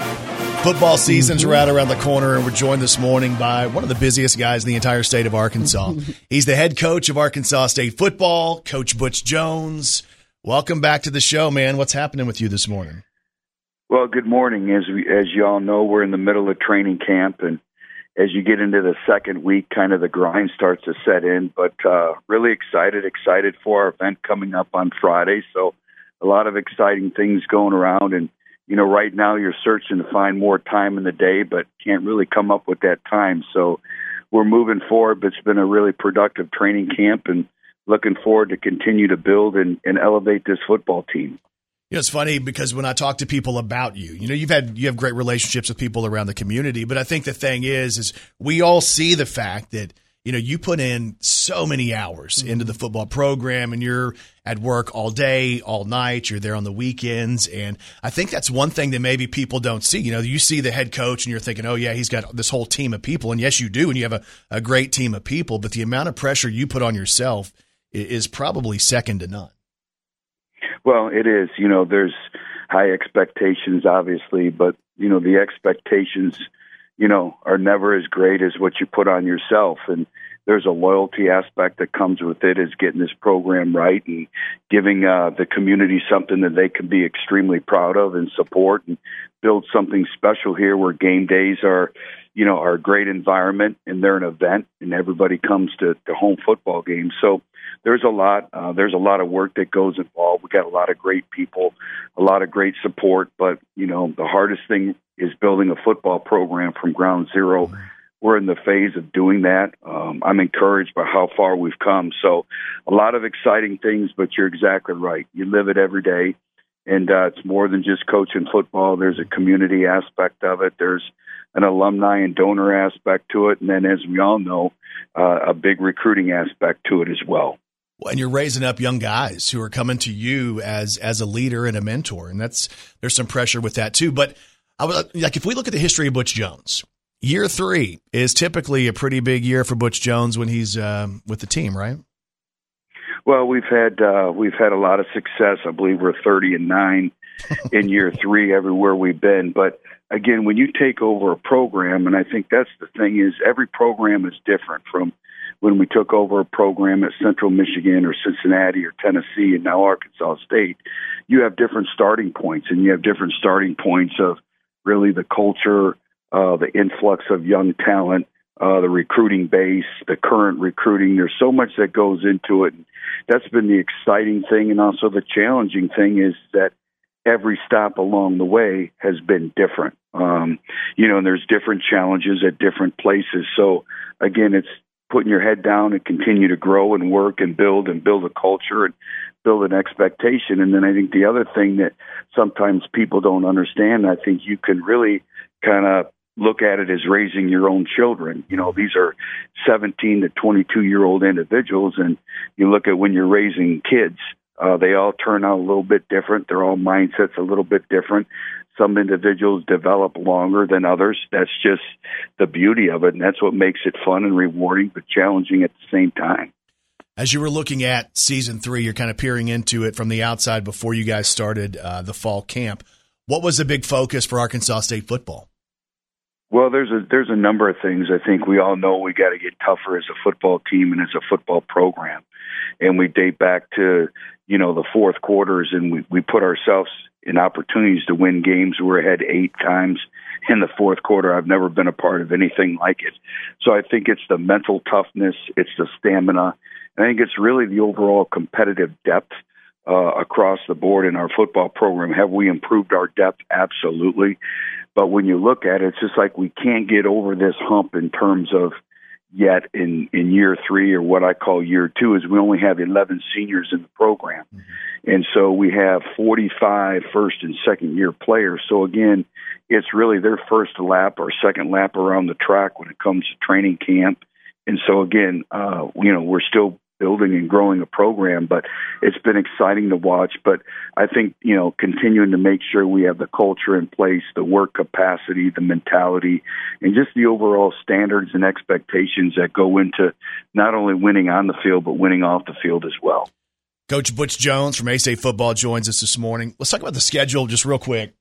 Football season's mm-hmm. right around the corner, and we're joined this morning by one of the busiest guys in the entire state of Arkansas. He's the head coach of Arkansas State football, Coach Butch Jones. Welcome back to the show, man. What's happening with you this morning? Well, good morning. As we, as you all know, we're in the middle of training camp, and as you get into the second week, kind of the grind starts to set in. But uh, really excited, excited for our event coming up on Friday. So a lot of exciting things going around, and you know, right now you're searching to find more time in the day, but can't really come up with that time. So we're moving forward, but it's been a really productive training camp, and looking forward to continue to build and, and elevate this football team. You know, it's funny because when I talk to people about you, you know, you've had you have great relationships with people around the community, but I think the thing is, is we all see the fact that you know you put in so many hours into the football program, and you're at work all day, all night. You're there on the weekends, and I think that's one thing that maybe people don't see. You know, you see the head coach, and you're thinking, oh yeah, he's got this whole team of people, and yes, you do, and you have a, a great team of people, but the amount of pressure you put on yourself is probably second to none. Well, it is. You know, there's high expectations, obviously, but you know the expectations, you know, are never as great as what you put on yourself. And there's a loyalty aspect that comes with it is getting this program right and giving uh, the community something that they can be extremely proud of and support and build something special here where game days are you know are a great environment and they're an event and everybody comes to, to home football games so there's a lot uh, there's a lot of work that goes involved we got a lot of great people a lot of great support but you know the hardest thing is building a football program from ground zero we're in the phase of doing that. Um, I'm encouraged by how far we've come. So, a lot of exciting things, but you're exactly right. You live it every day, and uh, it's more than just coaching football. There's a community aspect of it. There's an alumni and donor aspect to it, and then, as we all know, uh, a big recruiting aspect to it as well. And you're raising up young guys who are coming to you as as a leader and a mentor, and that's there's some pressure with that too. But I was like, if we look at the history of Butch Jones, year three is typically a pretty big year for Butch Jones when he's um, with the team, right? Well, we've had uh, we've had a lot of success. I believe we're thirty and nine in year three everywhere we've been. But again, when you take over a program, and I think that's the thing is every program is different from when we took over a program at Central Michigan or Cincinnati or Tennessee and now Arkansas State. You have different starting points, and you have different starting points of really the culture, uh, the influx of young talent, uh, the recruiting base, the current recruiting. There's so much that goes into it. That's been the exciting thing, and also the challenging thing is that every stop along the way has been different. Um, you know, and there's different challenges at different places. So again, it's putting your head down and continue to grow and work and build and build a culture and build an expectation. And then I think the other thing that sometimes people don't understand, I think you can really kind of look at it as raising your own children. You know, these are 17 to 22 year old individuals, and you look at when you're raising kids, uh, they all turn out a little bit different. They're all mindsets a little bit different. Some individuals develop longer than others. That's just the beauty of it, and that's what makes it fun and rewarding, but challenging at the same time. As you were looking at season three, you're kind of peering into it from the outside before you guys started uh, the fall camp. What was the big focus for Arkansas State football? Well, there's a there's a number of things. I think we all know we got to get tougher as a football team and as a football program, and we date back to you know the fourth quarters, and we we put ourselves in opportunities to win games. We're ahead eight times in the fourth quarter. I've never been a part of anything like it. So I think it's the mental toughness, it's the stamina, I think it's really the overall competitive depth uh, across the board in our football program. Have we improved our depth? Absolutely. But when you look at it, it's just like we can't get over this hump in terms of yet in in year three or what I call year two is we only have 11 seniors in the program, mm-hmm. and so we have 45 first and second year players. So again, it's really their first lap or second lap around the track when it comes to training camp. And so again, uh, you know, we're still building and growing a program, but it's been exciting to watch. But I think, you know, continuing to make sure we have the culture in place, the work capacity, the mentality, and just the overall standards and expectations that go into not only winning on the field, but winning off the field as well. Coach Butch Jones from A-State Football joins us this morning. Let's talk about the schedule just real quick.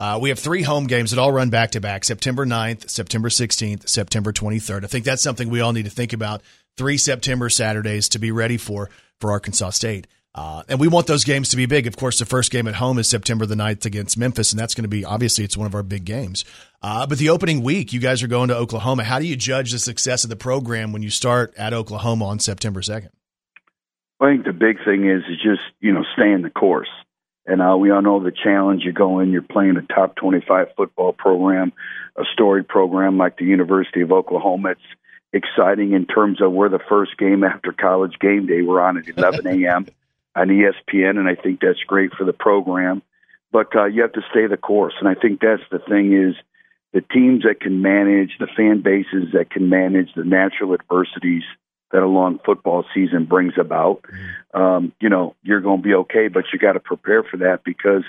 Uh, we have three home games that all run back to back September 9th, September 16th, September 23rd. I think that's something we all need to think about three September Saturdays to be ready for for Arkansas State. Uh, and we want those games to be big. Of course, the first game at home is September the 9th against Memphis, and that's going to be obviously it's one of our big games. Uh, but the opening week, you guys are going to Oklahoma. How do you judge the success of the program when you start at Oklahoma on September 2nd? I think the big thing is is just you know staying the course. And uh, we all know the challenge. You go in, you're playing a top 25 football program, a storied program like the University of Oklahoma. It's exciting in terms of we're the first game after college game day. We're on at 11 a.m. on ESPN, and I think that's great for the program. But uh, you have to stay the course, and I think that's the thing is the teams that can manage the fan bases that can manage the natural adversities that a long football season brings about. Um, you know, you're going to be okay, but you got to prepare for that because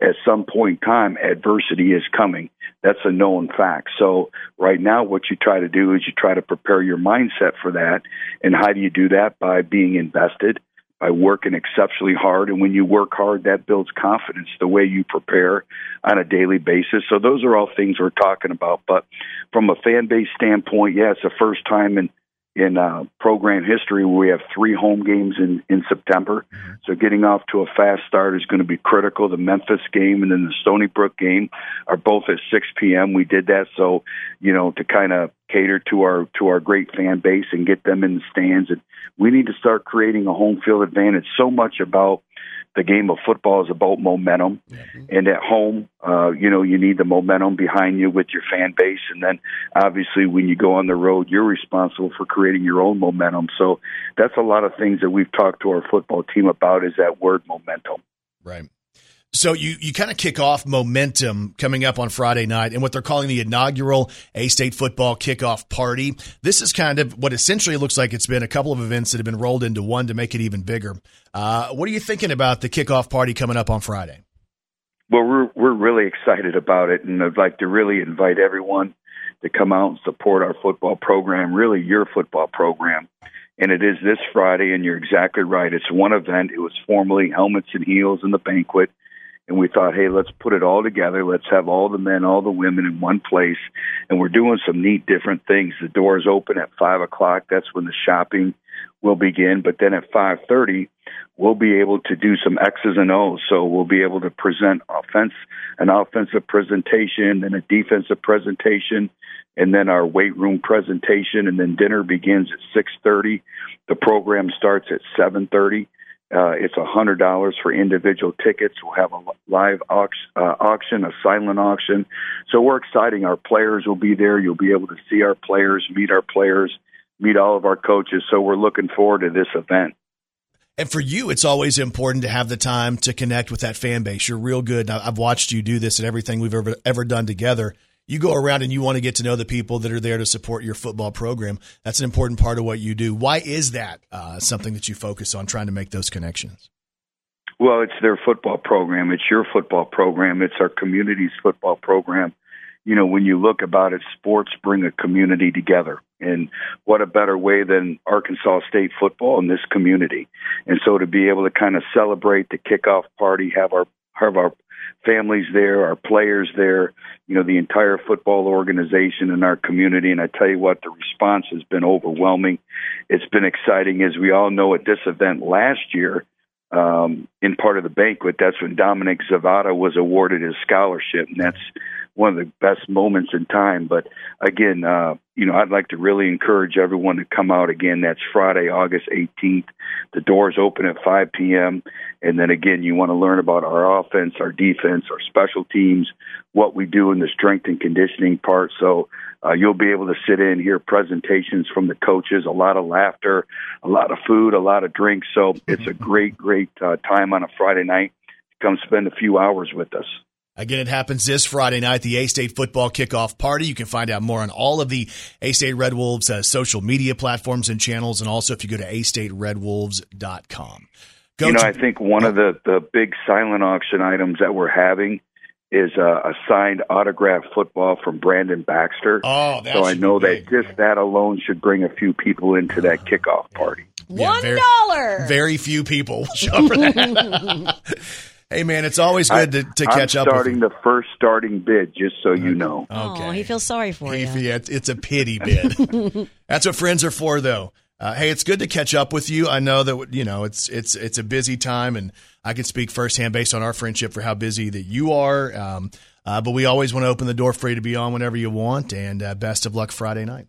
at some point in time, adversity is coming. That's a known fact. So right now, what you try to do is you try to prepare your mindset for that. And how do you do that? By being invested, by working exceptionally hard. And when you work hard, that builds confidence the way you prepare on a daily basis. So those are all things we're talking about. But from a fan base standpoint, yeah, it's the first time in in uh, program history we have three home games in, in September. So getting off to a fast start is going to be critical. The Memphis game and then the Stony Brook game are both at 6 p.m. We did that so, you know, to kind of cater to our to our great fan base and get them in the stands. And we need to start creating a home field advantage. So much about the game of football is about momentum. And at home, uh, you know, you need the momentum behind you with your fan base. And then obviously when you go on the road, you're responsible for creating your own momentum. So that's a lot of things that we've talked to our football team about is that word momentum. Right. So you, you kind of kick off momentum coming up on Friday night and what they're calling the inaugural A State football kickoff party. This is kind of what essentially looks like it's been a couple of events that have been rolled into one to make it even bigger. Uh, what are you thinking about the kickoff party coming up on Friday? Well, we're we're really excited about it, and I'd like to really invite everyone to come out and support our football program. Really, your football program, and it is this Friday. And you're exactly right. It's one event. It was formerly Helmets and Heels in the banquet, and we thought, hey, let's put it all together. Let's have all the men, all the women in one place, and we're doing some neat, different things. The doors open at five o'clock. That's when the shopping will begin. But then at five thirty we'll be able to do some X's and O's. So we'll be able to present offense, an offensive presentation, and a defensive presentation, and then our weight room presentation, and then dinner begins at six thirty. The program starts at seven thirty. Uh, it's hundred dollars for individual tickets. We'll have a live auction, uh, auction, a silent auction. So we're exciting. Our players will be there. You'll be able to see our players, meet our players, meet all of our coaches. So we're looking forward to this event. And for you, it's always important to have the time to connect with that fan base. You're real good. I've watched you do this and everything we've ever ever done together. You go around and you want to get to know the people that are there to support your football program. That's an important part of what you do. Why is that uh, something that you focus on trying to make those connections? Well, it's their football program. It's your football program. It's our community's football program. You know, when you look about it, sports bring a community together. And what a better way than Arkansas State football in this community. And so to be able to kind of celebrate the kickoff party, have our have our families there, our players there, you know, the entire football organization in our community. And I tell you what, the response has been overwhelming. It's been exciting. As we all know at this event last year, um, in part of the banquet, that's when Dominic Zavada was awarded his scholarship. And that's one of the best moments in time. But again, uh, you know, I'd like to really encourage everyone to come out again. That's Friday, August 18th. The doors open at 5 p.m. And then again, you want to learn about our offense, our defense, our special teams, what we do in the strength and conditioning part. So uh, you'll be able to sit in, hear presentations from the coaches, a lot of laughter, a lot of food, a lot of drinks. So it's a great, great uh, time on a Friday night. Come spend a few hours with us. Again, it happens this Friday night, the A State football kickoff party. You can find out more on all of the A State Red Wolves uh, social media platforms and channels, and also if you go to astateredwolves.com. Go you know, to- I think one of the the big silent auction items that we're having is uh, a signed autograph football from Brandon Baxter. Oh, that so I know that just that alone should bring a few people into that kickoff party. Yeah, One very- Very few people will show up for that. hey, man, it's always good to, to catch I'm up. with starting you. the first starting bid, just so you know. Oh, he feels sorry for you. Yeah, it's, it's a pity bid. That's what friends are for, though. Uh, hey, it's good to catch up with you. I know that you know it's it's it's a busy time, and I can speak firsthand based on our friendship for how busy that you are. Um, uh, but we always want to open the door for you to be on whenever you want. And uh, best of luck Friday night.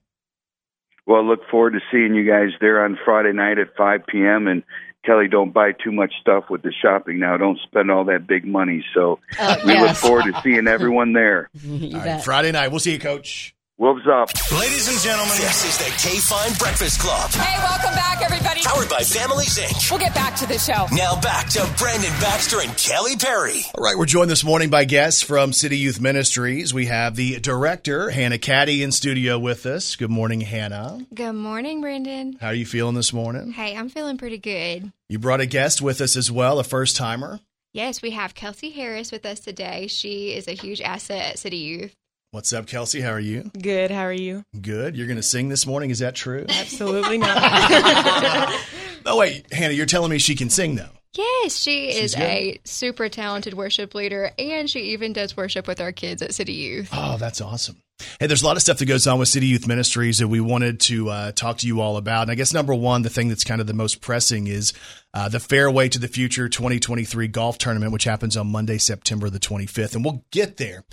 Well, look forward to seeing you guys there on Friday night at 5 p.m. And Kelly, don't buy too much stuff with the shopping now. Don't spend all that big money. So Uh, we look forward to seeing everyone there. All right. Friday night. We'll see you, Coach. Wolves up. Ladies and gentlemen, this is the KFIN Breakfast Club. Hey, welcome back, everybody. Powered by Families Inc. We'll get back to the show. Now back to Brandon Baxter and Kelly Perry. All right, we're joined this morning by guests from City Youth Ministries. We have the director, Hannah Caddy, in studio with us. Good morning, Hannah. Good morning, Brandon. How are you feeling this morning? Hey, I'm feeling pretty good. You brought a guest with us as well, a first timer. Yes, we have Kelsie Harris with us today. She is a huge asset at City Youth. What's up, Kelsie? How are you? Good. How are you? Good. You're going to sing this morning. Is that true? Absolutely not. oh, wait, Hannah, you're telling me she can sing, though. Yes, she She's is good? a super talented worship leader, and she even does worship with our kids at City Youth. Oh, that's awesome. Hey, there's a lot of stuff that goes on with City Youth Ministries that we wanted to uh, talk to you all about. And I guess number one, the thing that's kind of the most pressing is uh, the Fairway to the Future 2023 golf tournament, which happens on Monday, September the 25th. And we'll get there.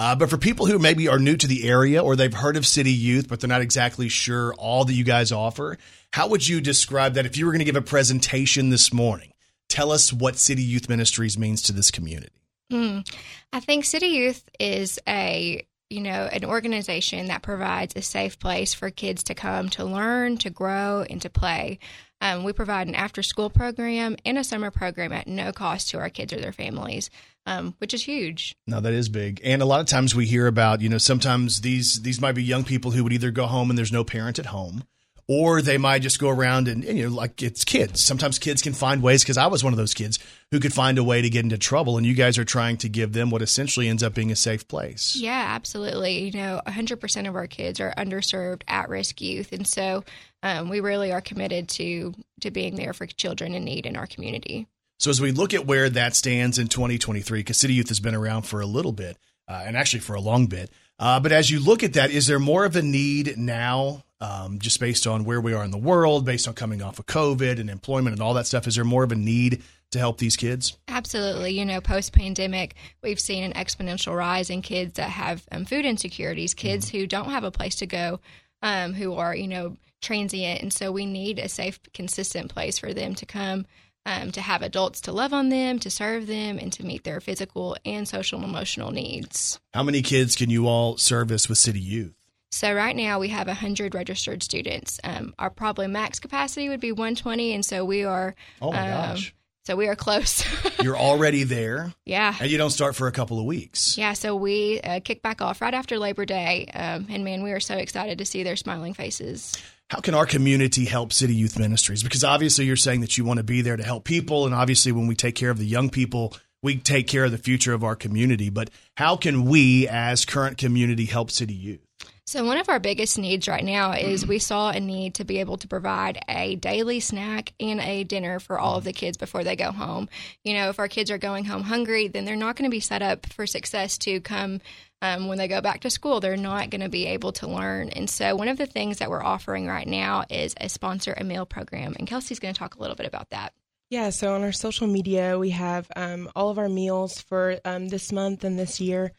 Uh, but for people who maybe are new to the area or they've heard of City Youth, but they're not exactly sure all that you guys offer, how would you describe that if you were going to give a presentation this morning? Tell us what City Youth Ministries means to this community. Mm. I think City Youth is a you know an organization that provides a safe place for kids to come to learn, to grow, and to play. Um, we provide an after-school program and a summer program at no cost to our kids or their families, um, which is huge. No, that is big. And a lot of times we hear about, you know, sometimes these these might be young people who would either go home and there's no parent at home, or they might just go around and, and you know, like it's kids. Sometimes kids can find ways because I was one of those kids who could find a way to get into trouble, and you guys are trying to give them what essentially ends up being a safe place. Yeah, absolutely. You know, 100% of our kids are underserved, at-risk youth, and so um, we really are committed to to being there for children in need in our community. So as we look at where that stands in 2023, because City Youth has been around for a little bit, uh, and actually for a long bit. Uh, but as you look at that, is there more of a need now, um, just based on where we are in the world, based on coming off of COVID and employment and all that stuff? Is there more of a need to help these kids? Absolutely. You know, post pandemic, we've seen an exponential rise in kids that have um, food insecurities, kids who don't have a place to go, um, who are, you know, transient. And so we need a safe, consistent place for them to come, um, to have adults to love on them, to serve them, and to meet their physical and social and emotional needs. How many kids can you all service with City Youth? So right now we have 100 registered students. Um, our probably max capacity would be 120, and so we are. Oh my um, gosh. So we are close. You're already there, yeah. and you don't start for a couple of weeks. Yeah, so we uh, kick back off right after Labor Day, um, and man, we are so excited to see their smiling faces. How can our community help City Youth Ministries? Because obviously you're saying that you want to be there to help people, and obviously when we take care of the young people, we take care of the future of our community. But how can we, as current community, help City Youth? So one of our biggest needs right now is we saw a need to be able to provide a daily snack and a dinner for all of the kids before they go home. You know, if our kids are going home hungry, then they're not going to be set up for success to come um, when they go back to school. They're not going to be able to learn. And so one of the things that we're offering right now is a sponsor a meal program. And Kelsie's going to talk a little bit about that. Yeah, so on our social media, we have um, all of our meals for um, this month and this year.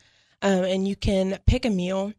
Um, and you can pick a meal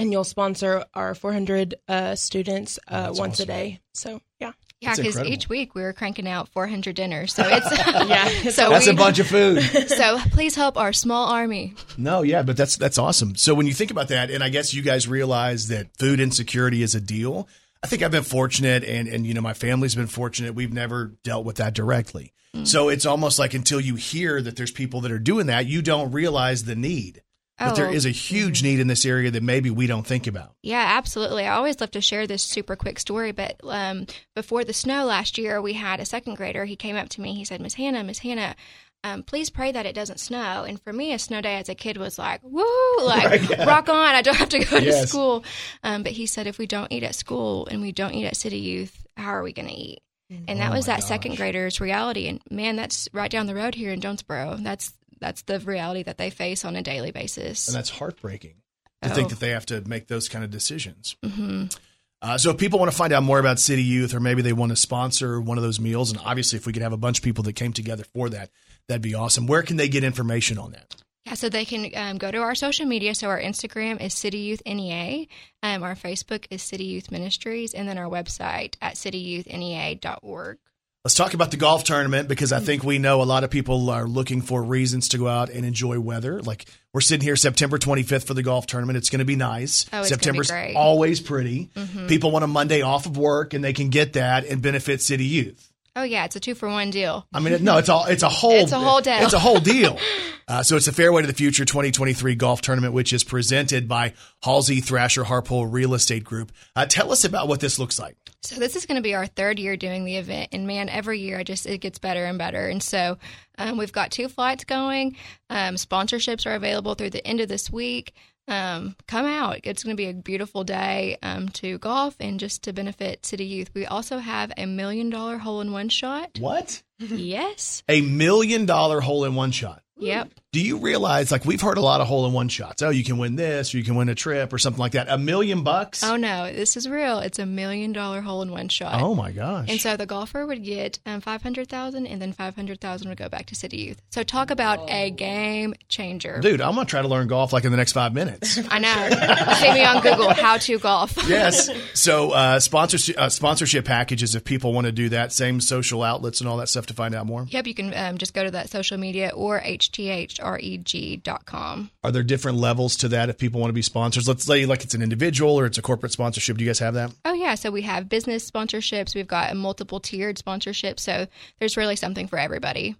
and you'll sponsor our 400 uh, students uh, once awesome. a day. So, yeah. Yeah, because each week we were cranking out 400 dinners. So it's Yeah, so That's we, a bunch of food. So please help our small army. No, yeah, but that's that's awesome. So when you think about that, and I guess you guys realize that food insecurity is a deal. I think I've been fortunate, and and you know my family's been fortunate. We've never dealt with that directly. So it's almost like until you hear that there's people that are doing that, you don't realize the need. But there Oh. is a huge need in this area that maybe we don't think about. Yeah, absolutely. I always love to share this super quick story, but um, before the snow last year, we had a second grader. He came up to me. He said, Miss Hannah, Miss Hannah, um, please pray that it doesn't snow. And for me, a snow day as a kid was like, woo, like Right, yeah. rock on. I don't have to go to school. Um, but he said, if we don't eat at school and we don't eat at City Youth, how are we going to eat? And that Oh was my that second grader's reality. And man, that's right down the road here in Jonesboro. That's that's the reality that they face on a daily basis. And that's heartbreaking to think Oh. that they have to make those kind of decisions. hmm Uh, so if people want to find out more about City Youth, or maybe they want to sponsor one of those meals, and obviously if we could have a bunch of people that came together for that, that'd be awesome. Where can they get information on that? Yeah, so they can um, go to our social media. So our Instagram is City Youth NEA, um, our Facebook is City Youth Ministries, and then our website at cityyouthNEA.org. Let's talk about the golf tournament because I think we know a lot of people are looking for reasons to go out and enjoy weather. Like we're sitting here September 25th for the golf tournament. It's going to be nice. Oh, it's gonna be September's always pretty. Mhm. People want a Monday off of work and they can get that and benefit City Youth. Oh yeah, it's a two for one deal. I mean, no, it's all it's a whole It's a whole deal. It's a whole deal. Uh, so it's the Fairway to the Future 2023 golf tournament, which is presented by Halsey Thrasher Harpole Real Estate Group. Uh, tell us about what this looks like. So this is going to be our third year doing the event, and man, every year I just it gets better and better. And so um, we've got two flights going. Um, sponsorships are available through the end of this week. Um, come out; it's going to be a beautiful day um, to golf and just to benefit City Youth. We also have a million dollar hole in one shot. What? Yes. A million dollar hole in one shot. Yep. Do you realize, like, we've heard a lot of hole in one shots? Oh, you can win this, or you can win a trip, or something like that. A million bucks? Oh no, this is real. It's a million dollar hole in one shot. Oh, my gosh. And so the golfer would get um, five hundred thousand, and then five hundred thousand would go back to City Youth. So talk about a game changer. Dude, I'm going to try to learn golf like in the next five minutes. I know. See me on Google. How to golf. yes. So, uh, sponsorship, uh, sponsorship packages, if people want to do that, same social outlets and all that stuff to find out more. Yep, you can um, just go to that social media or hthreg.com. Are there different levels to that if people want to be sponsors? Let's say, like, it's an individual or it's a corporate sponsorship. Do you guys have that? Oh yeah, so we have business sponsorships. We've got a multiple tiered sponsorship. So there's really something for everybody.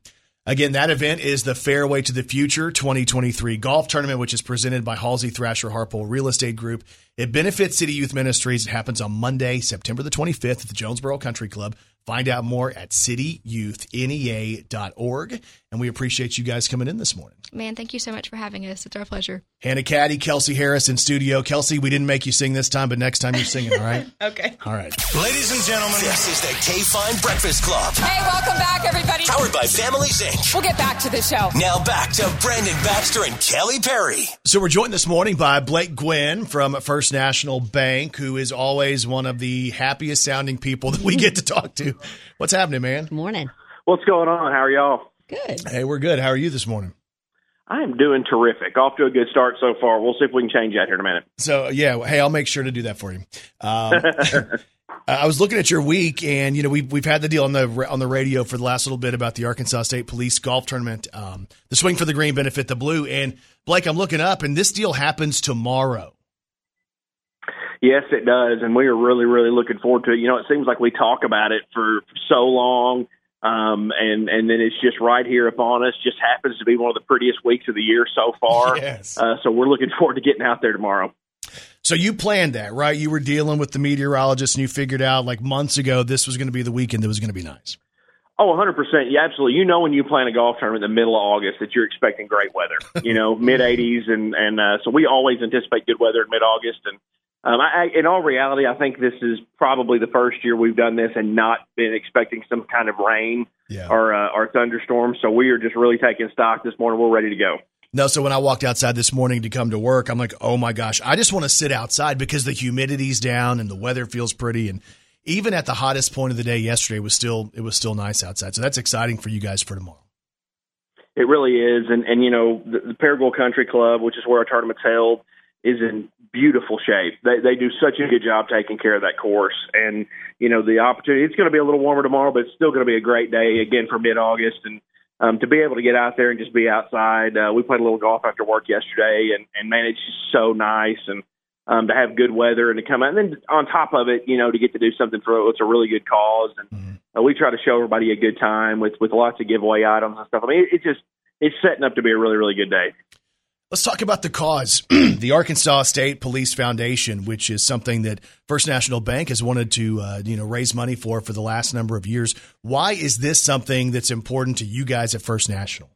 Again, that event is the Fairway to the Future 2023 golf tournament, which is presented by Halsey Thrasher Harpole Real Estate Group. It benefits City Youth Ministries. It happens on Monday, September the 25th at the Jonesboro Country Club. Find out more at cityyouthnea.org. And we appreciate you guys coming in this morning. Man, thank you so much for having us. It's our pleasure. Hannah Caddy, Kelsie Harris in studio. Kelsie, we didn't make you sing this time, but next time you're singing, all right? Okay. All right. Ladies and gentlemen, this is the KFIN Breakfast Club. Hey, welcome back, everybody. Powered by Families Inc. We'll get back to the show. Now back to Brandon Baxter and Kelly Perry. So we're joined this morning by Blake Guinn from First National Bank, who is always one of the happiest sounding people that we get to talk to. What's happening, man? Good morning. What's going on? How are y'all? Good. Hey, we're good. How are you this morning? I am doing terrific. Off to a good start so far. We'll see if we can change that here in a minute. So yeah, hey, I'll make sure to do that for you. Um, I was looking at your week, and you know we've we've had the deal on the on the radio for the last little bit about the Arkansas State Police golf tournament, um, the swing for the green benefit the blue. And Blake, I'm looking up, and this deal happens tomorrow. Yes, it does, and we are really, really looking forward to it. You know, it seems like we talk about it for so long, um, and and then it's just right here upon us. Just happens to be one of the prettiest weeks of the year so far. Yes. Uh, so we're looking forward to getting out there tomorrow. So you planned that, right? You were dealing with the meteorologist, and you figured out like months ago this was going to be the weekend that was going to be nice. Oh, 100%. Yeah, absolutely. You know when you plan a golf tournament in the middle of August that you're expecting great weather. You know, mid 80s, and and uh, so we always anticipate good weather in mid August. And um, I, I, in all reality, I think this is probably the first year we've done this and not been expecting some kind of rain Yeah. or uh, or thunderstorm. So we are just really taking stock this morning. We're ready to go. No, so when I walked outside this morning to come to work, I'm like, oh my gosh, I just want to sit outside because the humidity's down and the weather feels pretty. And even at the hottest point of the day yesterday, it was still it was still nice outside. So that's exciting for you guys for tomorrow. It really is, and and you know the, the Paragould Country Club, which is where our tournament's held, is in beautiful shape. They they do such a good job taking care of that course, and you know the opportunity. It's going to be a little warmer tomorrow, but it's still going to be a great day again for mid August, and um, to be able to get out there and just be outside. Uh, we played a little golf after work yesterday, and and man, it's just so nice, and um, to have good weather and to come out, and then on top of it, you know, to get to do something for it's a really good cause, and uh, we try to show everybody a good time with with lots of giveaway items and stuff. I mean, it, it just it's setting up to be a really really good day. Let's talk about the cause, the Arkansas State Police Foundation, which is something that First National Bank has wanted to, uh, you know, raise money for for the last number of years. Why is this something that's important to you guys at First National?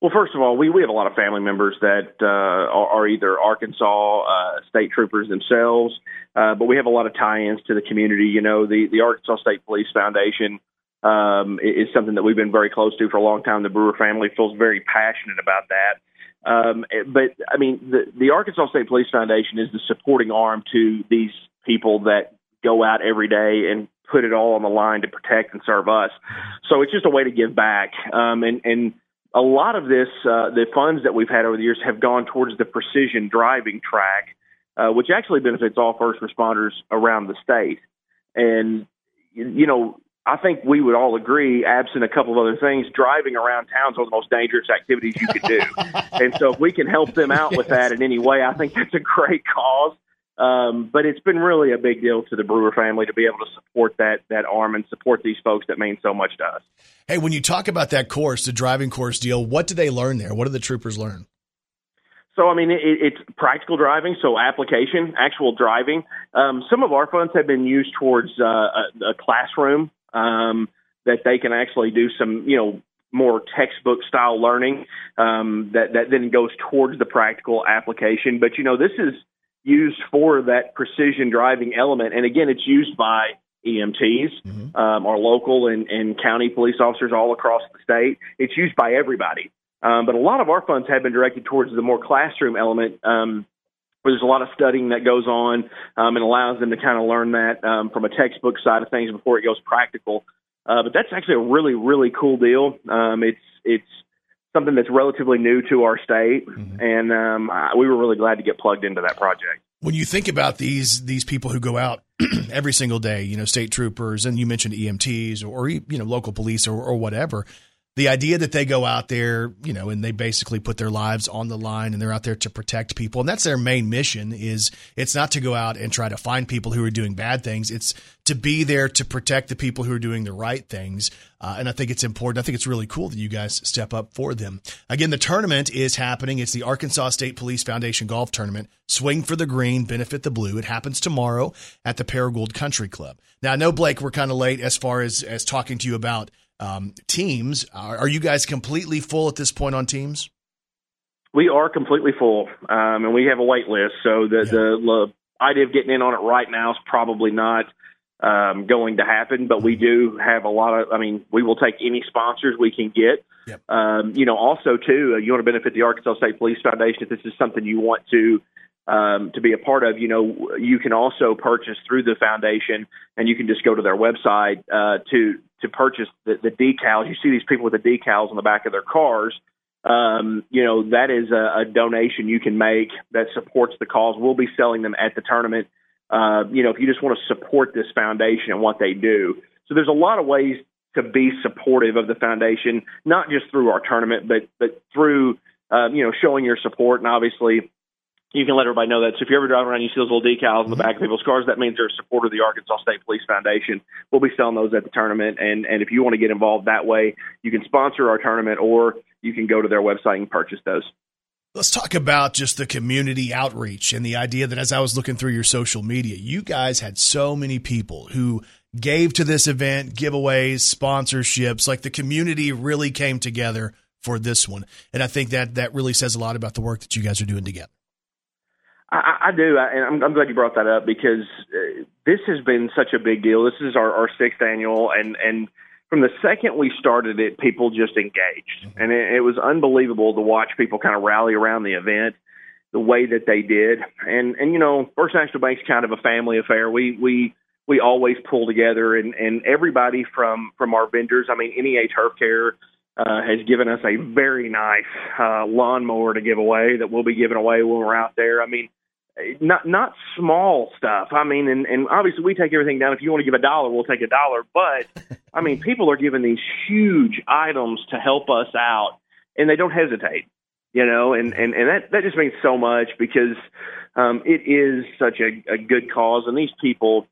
Well, first of all, we, we have a lot of family members that uh, are, are either Arkansas uh, state troopers themselves, uh, but we have a lot of tie-ins to the community. You know, the the Arkansas State Police Foundation um, is is something that we've been very close to for a long time. The Brewer family feels very passionate about that. Um, but I mean, the the Arkansas State Police Foundation is the supporting arm to these people that go out every day and put it all on the line to protect and serve us. So it's just a way to give back. Um, and and a lot of this, uh, the funds that we've had over the years have gone towards the precision driving track, uh, which actually benefits all first responders around the state. And, you know, I think we would all agree, absent a couple of other things, driving around town is one of the most dangerous activities you could do. and so if we can help them out with that in any way, I think that's a great cause. Um, but it's been really a big deal to the Brewer family to be able to support that that arm and support these folks that mean so much to us. Hey, when you talk about that course, the driving course deal, what do they learn there? What do the troopers learn? So, I mean, it, it's practical driving, so application, actual driving. Um, some of our funds have been used towards uh, a, a classroom um, that they can actually do some, you know, more textbook style learning um, that that then goes towards the practical application. But you know, this is used for that precision driving element, and again, it's used by EMTs, um, our local and, and county police officers all across the state. It's used by everybody. Um, but a lot of our funds have been directed towards the more classroom element, um, where there's a lot of studying that goes on um, and allows them to kind of learn that um, from a textbook side of things before it goes practical. Uh, but that's actually a really, really cool deal. Um, it's it's something that's relatively new to our state, and um, I, we were really glad to get plugged into that project. When you think about these these people who go out every single day, you know, state troopers, and you mentioned EMTs or, or you know local police or, or whatever, the idea that they go out there, you know, and they basically put their lives on the line and they're out there to protect people, and that's their main mission. Is it's not to go out and try to find people who are doing bad things. It's to be there to protect the people who are doing the right things. Uh, and I think it's important. I think it's really cool that you guys step up for them. Again, the tournament is happening. It's the Arkansas State Police Foundation Golf Tournament. Swing for the green, benefit the blue. It happens tomorrow at the Paragould Country Club. Now, I know Blake, we're kind of late as far as as talking to you about um, teams. Are, are you guys completely full at this point on teams? We are completely full, um, and we have a wait list. So the, the the idea of getting in on it right now is probably not um, going to happen. But we do have a lot of. I mean, we will take any sponsors we can get. Um, you know, also too, uh, you want to benefit the Arkansas State Police Foundation. If this is something you want to um, to be a part of, you know, you can also purchase through the foundation, and you can just go to their website uh, to to purchase the, the decals. You see these people with the decals on the back of their cars. Um, you know, that is a, a donation you can make that supports the cause. We'll be selling them at the tournament. Uh, you know, if you just want to support this foundation and what they do. So there's a lot of ways to be supportive of the foundation, not just through our tournament, but but through uh, you know showing your support and obviously you can let everybody know that. So if you're ever driving around, and you see those little decals on the back of people's cars, that means they're a supporter of the Arkansas State Police Foundation. We'll be selling those at the tournament, and and if you want to get involved that way, you can sponsor our tournament, or you can go to their website and purchase those. Let's talk about just the community outreach and the idea that as I was looking through your social media, you guys had so many people who gave to this event, giveaways, sponsorships. Like the community really came together for this one, and I think that that really says a lot about the work that you guys are doing together. I, I do, and I'm, I'm glad you brought that up because uh, this has been such a big deal. This is our, our sixth annual, and and from the second we started it, people just engaged, and it, it was unbelievable to watch people kind of rally around the event the way that they did. And and you know, First National Bank's kind of a family affair. We we we always pull together, and and everybody from from our vendors. I mean, NEA Turf Care. Uh, has given us a very nice uh, lawnmower to give away that we'll be giving away when we're out there. I mean, not not small stuff. I mean, and, and obviously we take everything down. If you want to give a dollar, we'll take a dollar. But I mean, people are giving these huge items to help us out, and they don't hesitate. You know, and and and that that just means so much because um, it is such a, a good cause, and these people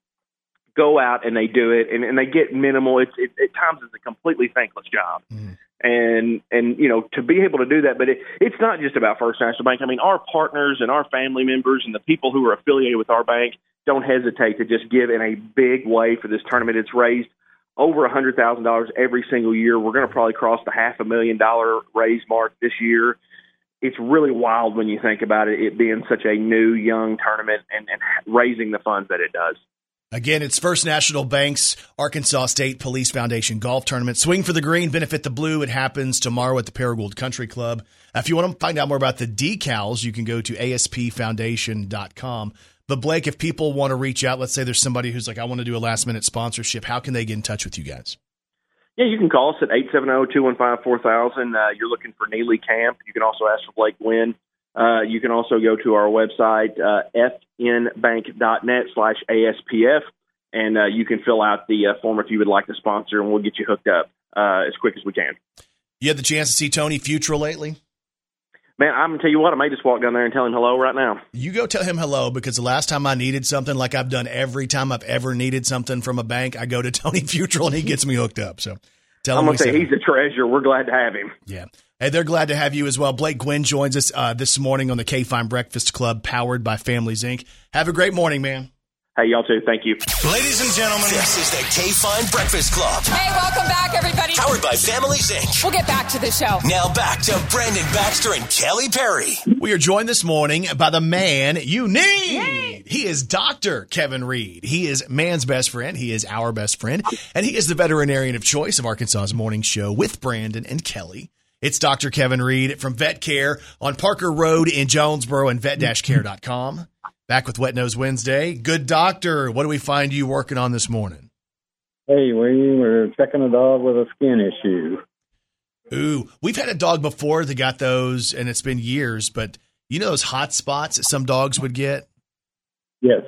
go out and they do it, and, and they get minimal. It's it, at times it's a completely thankless job. Mm-hmm. And and you know to be able to do that but it, it's not just about first national bank. I mean our partners and our family members and the people who are affiliated with our bank don't hesitate to just give in a big way for this tournament. It's raised over a hundred thousand dollars every single year. We're going to probably cross the half a million dollar raise mark this year. It's really wild when you think about it it being such a new young tournament and, and raising the funds that it does Again, it's First National Bank's Arkansas State Police Foundation Golf Tournament. Swing for the green, benefit the blue. It happens tomorrow at the Paragould Country Club. If you want to find out more about the decals, you can go to aspfoundation.com. But Blake, if people want to reach out, let's say there's somebody who's like, I want to do a last minute sponsorship, how can they get in touch with you guys? Yeah, you can call us at 870-215-4000. Uh, you're looking for Neely Camp. You can also ask for Blake Guinn. Uh, you can also go to our website, uh, fnbank.net slash ASPF, and uh, you can fill out the uh, form if you would like to sponsor, and we'll get you hooked up uh, as quick as we can. You had the chance to see Tony Futrell lately? Man, I'm going to tell you what, I may just walk down there and tell him hello right now. You go tell him hello because the last time I needed something, like I've done every time I've ever needed something from a bank, I go to Tony Futrell and he gets me hooked up. So tell I'm going to say he's a treasure. We're glad to have him. Yeah. Hey, they're glad to have you as well. Blake Guinn joins us uh, this morning on the KFIN Breakfast Club, powered by Families Inc. Have a great morning, man. Hey, y'all too. Thank you. Ladies and gentlemen, this is the KFIN Breakfast Club. Hey, welcome back, everybody. Powered by Families Inc. We'll get back to the show. Now back to Brandon Baxter and Kelly Perry. We are joined this morning by the man you need. He is Dr. Kevin Reed. He is man's best friend. He is our best friend. And he is the veterinarian of choice of Arkansas's morning show with Brandon and Kelly. It's Dr. Kevin Reed from Vet Care on Parker Road in Jonesboro and vet-care.com. Back with Wet Nose Wednesday. Good doctor. What do we find you working on this morning? Hey, we were checking a dog with a skin issue. Ooh, we've had a dog before that got those, and it's been years, but you know those hot spots that some dogs would get? Yes.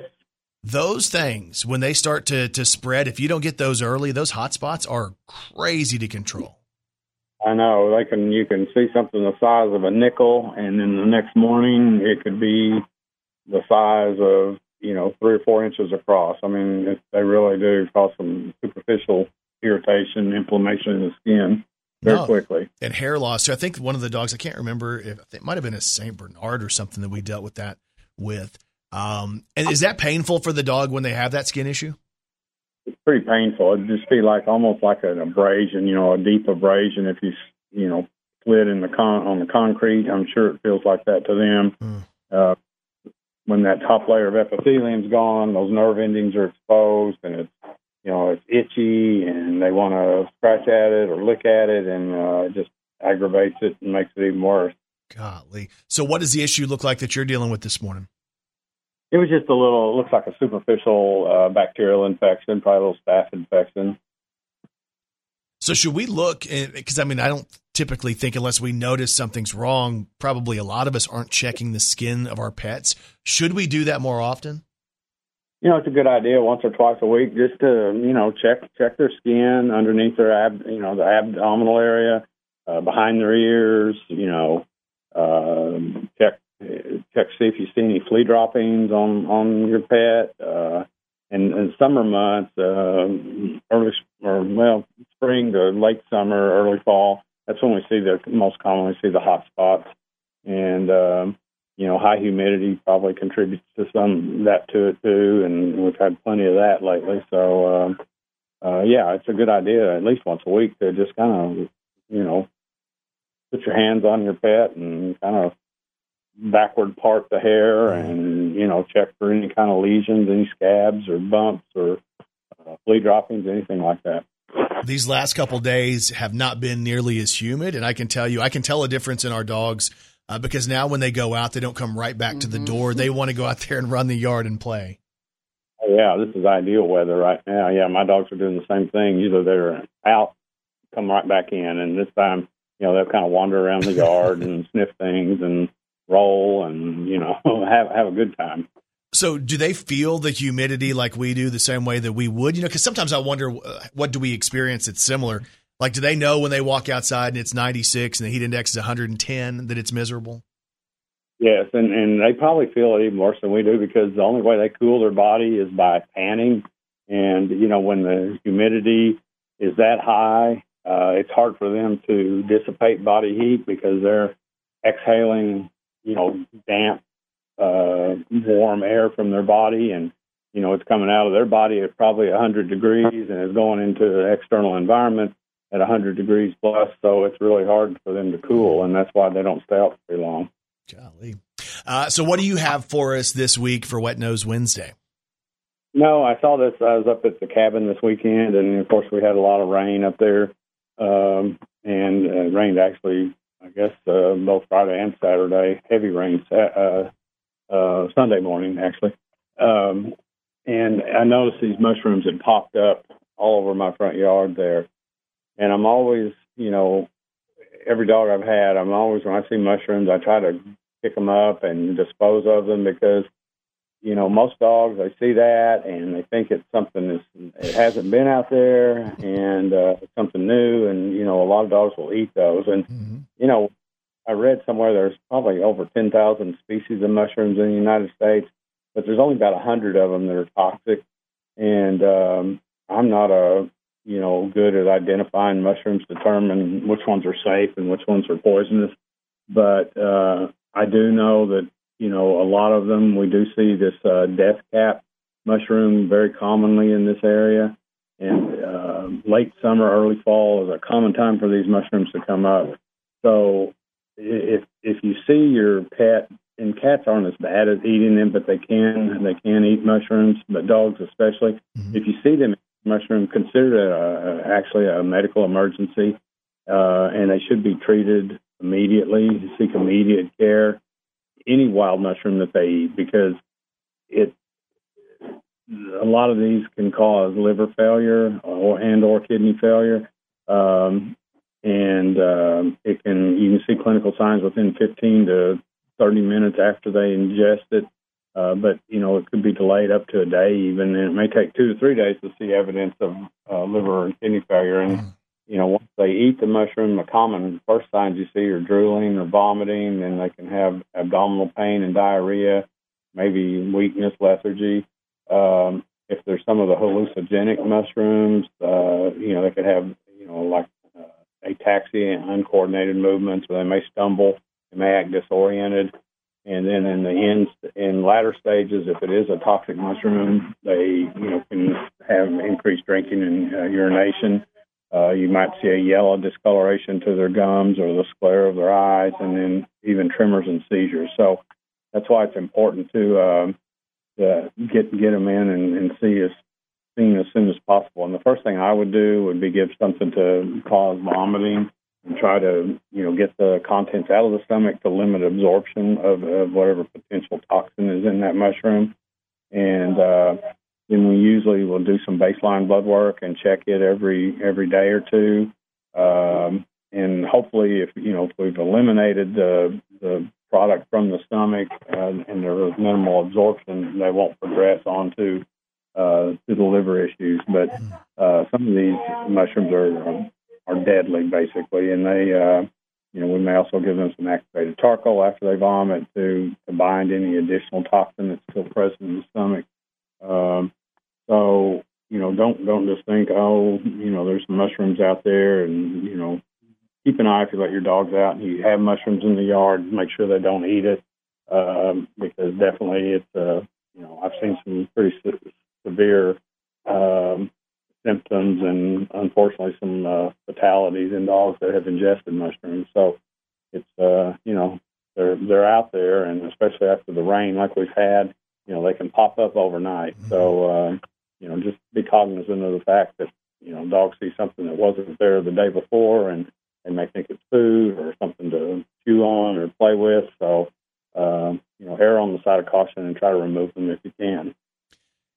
Those things, when they start to, to spread, if you don't get those early, those hot spots are crazy to control. I know they can. You can see something the size of a nickel, and then the next morning it could be the size of you know three or four inches across. I mean, it, they really do cause some superficial irritation, inflammation in the skin very No. quickly. And hair loss. So I think one of the dogs, I can't remember if it might have been a St. Bernard or something that we dealt with that with. Um, and is that painful for the dog when they have that skin issue? It's pretty painful. It'd just be like almost like an abrasion, you know, a deep abrasion. If you you know slid in the con on the concrete, I'm sure it feels like that to them. Uh, when that top layer of epithelium's gone, those nerve endings are exposed, and it's you know it's itchy, and they want to scratch at it or lick at it, and uh, it just aggravates it and makes it even worse. Golly. So what does the issue look like that you're dealing with this morning? It was just a little, it looks like a superficial uh, bacterial infection, probably a little staph infection. So should we look? Because I mean, I don't typically think unless we notice something's wrong. Probably a lot of us aren't checking the skin of our pets. Should we do that more often? You know, it's a good idea once or twice a week just to, you know, check check their skin underneath their ab, you know, the abdominal area, uh, behind their ears. You know, um, check check see if you see any flea droppings on on your pet. Uh, and in summer months, uh, early or well, spring to late summer, early fall. That's when we see the most commonly see the hot spots, and um, you know, high humidity probably contributes to some that to it too, and we've had plenty of that lately. So, um, uh, yeah, it's a good idea at least once a week to just kind of, you know, put your hands on your pet and kind of backward part the hair and you know check for any kind of lesions, any scabs or bumps or uh, flea droppings, anything like that. These last couple days have not been nearly as humid, and I can tell you, I can tell a difference in our dogs uh, because now when they go out, they don't come right back to the door. They want to go out there and run the yard and play. Oh, yeah, this is ideal weather right now. Yeah, my dogs are doing the same thing. Either they're out, come right back in, and this time, you know, they'll kind of wander around the yard and sniff things and roll and you know have have a good time. So, do they feel the humidity like we do, the same way that we would? You know, because sometimes I wonder uh, what do we experience that's similar. Like, do they know when they walk outside and it's 96 and the heat index is 110 that it's miserable? Yes, and and they probably feel it even worse than we do because the only way they cool their body is by panning, and you know when the humidity is that high, uh, it's hard for them to dissipate body heat because they're exhaling, you know, damp, uh, warm air from their body, and you know it's coming out of their body at probably 100 degrees and is going into the external environment at 100 degrees plus. So it's really hard for them to cool, and that's why they don't stay out very long. Golly. Uh, so, what do you have for us this week for Wet Nose Wednesday? No, I saw this. I was up at the cabin this weekend, and of course, we had a lot of rain up there, um, and uh, rained actually, I guess, uh, both Friday and Saturday. Heavy rain uh, uh, Sunday morning, actually. Um, and I noticed these mushrooms had popped up all over my front yard there, and I'm always, you know, every dog I've had, I'm always when I see mushrooms, I try to pick them up and dispose of them because you know, most dogs they see that and they think it's something that's it hasn't been out there and uh, something new, and you know, a lot of dogs will eat those. And you know, I read somewhere there's probably over ten thousand species of mushrooms in the United States, but there's only about a hundred of them that are toxic. And um, I'm not a you know good at identifying mushrooms, to determine which ones are safe and which ones are poisonous. But uh, I do know that you know a lot of them. We do see this uh, death cap mushroom very commonly in this area, and uh, late summer, early fall is a common time for these mushrooms to come up. So if if you see your pet and cats aren't as bad at eating them, but they can they can eat mushrooms. But dogs especially, if you see them eat mushroom, consider it a, a, actually a medical emergency, uh, and they should be treated immediately. Seek immediate care. Any wild mushroom that they eat because it a lot of these can cause liver failure or and or kidney failure. Um, and um, it can you can see clinical signs within 15 to 30 minutes after they ingest it. Uh, but you know it could be delayed up to a day even, and it may take two to three days to see evidence of uh, liver and kidney failure. And you know once they eat the mushroom, the common first signs you see are drooling or vomiting, and they can have abdominal pain and diarrhea, maybe weakness, lethargy. Um, if there's some of the hallucinogenic mushrooms, uh, you know they could have you know like ataxia and uncoordinated movements, or they may stumble, they may act disoriented. And then in the ends, in latter stages, if it is a toxic mushroom, they you know can have increased drinking and uh, urination. Uh, you might see a yellow discoloration to their gums or the sclera of their eyes, and then even tremors and seizures. So that's why it's important to um, to get get them in and, and see us seen as soon as possible. And the first thing I would do would be give something to cause vomiting and try to, you know, get the contents out of the stomach to limit absorption of, of whatever potential toxin is in that mushroom. And uh, then we usually will do some baseline blood work and check it every every day or two. Um, and hopefully, if you know, if we've eliminated the the product from the stomach uh, and there was minimal absorption, they won't progress onto uh, to the liver issues. But uh, some of these mushrooms are are deadly, basically, and they, uh, you know, we may also give them some activated charcoal after they vomit to, to bind any additional toxin that's still present in the stomach. Um, so, you know, don't don't just think, oh, you know, there's some mushrooms out there, and you know, keep an eye if you let your dogs out and you have mushrooms in the yard. Make sure they don't eat it um, because definitely it's, uh, you know, I've seen some pretty se- severe um, symptoms and unfortunately some uh, fatalities in dogs that have ingested mushrooms. So it's uh, you know they're they're out there, and especially after the rain like we've had, you know they can pop up overnight. So uh, you know just be cognizant of the fact that you know dogs see something that wasn't there the day before, and they may think it's food or something to chew on or play with. So um, you know err on the side of caution and try to remove them if you can.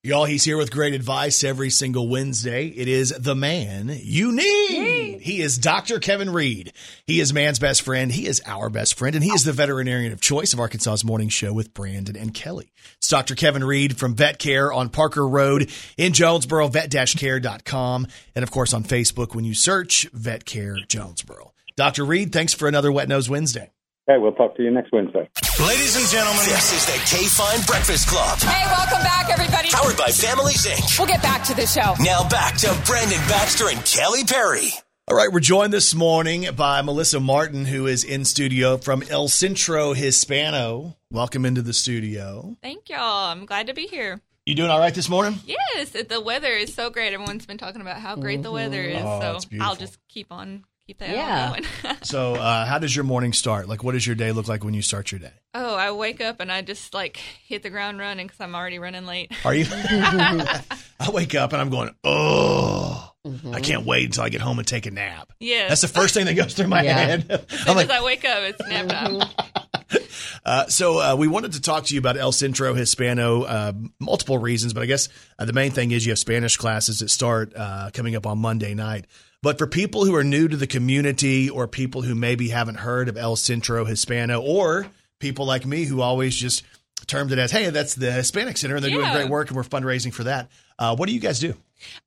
Y'all, he's here with great advice every single Wednesday. It is the man you need. He is Dr. Kevin Reed. He is man's best friend. He is our best friend, and he is the veterinarian of choice of Arkansas's morning show with Brandon and Kelly. It's Dr. Kevin Reed from Vet Care on Parker Road in Jonesboro, vet-care.com, and of course on Facebook when you search Vet Care Jonesboro. Dr. Reed, thanks for another Wet Nose Wednesday. Okay, we'll talk to you next Wednesday. Ladies and gentlemen, this is the KFIN Breakfast Club. Hey, welcome back, everybody. Powered by Families Inc. We'll get back to the show. Now back to Brandon Baxter and Kelly Perry. All right, we're joined this morning by Melissa Martin, who is in studio from El Centro Hispano. Welcome into the studio. Thank y'all. I'm glad to be here. You doing all right this morning? Yes, the weather is so great. Everyone's been talking about how great the weather is. Mm-hmm. Oh, so beautiful. I'll just keep on keep that Yeah. going. So, uh, how does your morning start? Like, what does your day look like when you start your day? oh, I wake up and I just like hit the ground running because I'm already running late. Are you? I wake up and I'm going, oh, I can't wait until I get home and take a nap. Yeah, That's the first thing that goes through my Yeah. head. As soon I'm like, as I wake up, it's nap time. Uh, so uh, we wanted to talk to you about El Centro Hispano, uh, multiple reasons, but I guess uh, the main thing is you have Spanish classes that start uh, coming up on Monday night. But for people who are new to the community, or people who maybe haven't heard of El Centro Hispano, or people like me who always just termed it as, "Hey, that's the Hispanic Center, and they're doing great work, and we're fundraising for that." Uh, what do you guys do?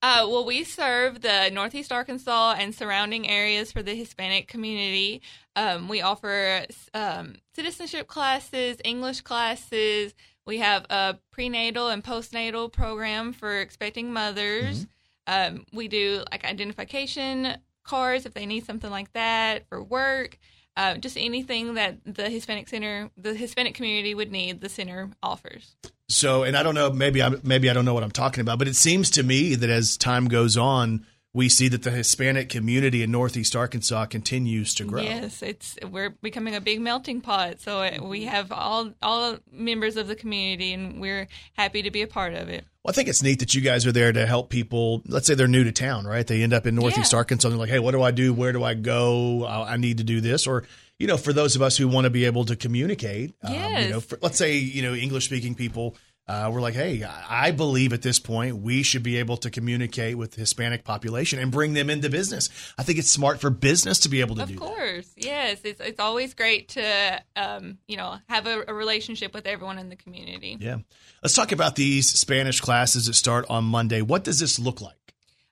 Uh, well, we serve the Northeast Arkansas and surrounding areas for the Hispanic community. Um, we offer um, citizenship classes, English classes. We have a prenatal and postnatal program for expecting mothers. Um, we do like identification cards if they need something like that for work. Uh, just anything that the Hispanic Center, the Hispanic community would need, the center offers. So, and I don't know, maybe I maybe I don't know what I'm talking about, but it seems to me that as time goes on, we see that the Hispanic community in Northeast Arkansas continues to grow. Yes, it's we're becoming a big melting pot. So we have all all members of the community, and we're happy to be a part of it. Well, I think it's neat that you guys are there to help people. Let's say they're new to town, right? They end up in Northeast Yeah. Arkansas and they're like, hey, what do I do? Where do I go? I I need to do this. Or, you know, for those of us who want to be able to communicate, um, you know, for, let's say, you know, English speaking people, uh, we're like, hey, I believe at this point we should be able to communicate with the Hispanic population and bring them into business. I think it's smart for business to be able to Of do that. Of course, yes. It's it's always great to um, you know have a, a relationship with everyone in the community. Yeah. Let's talk about these Spanish classes that start on Monday. What does this look like?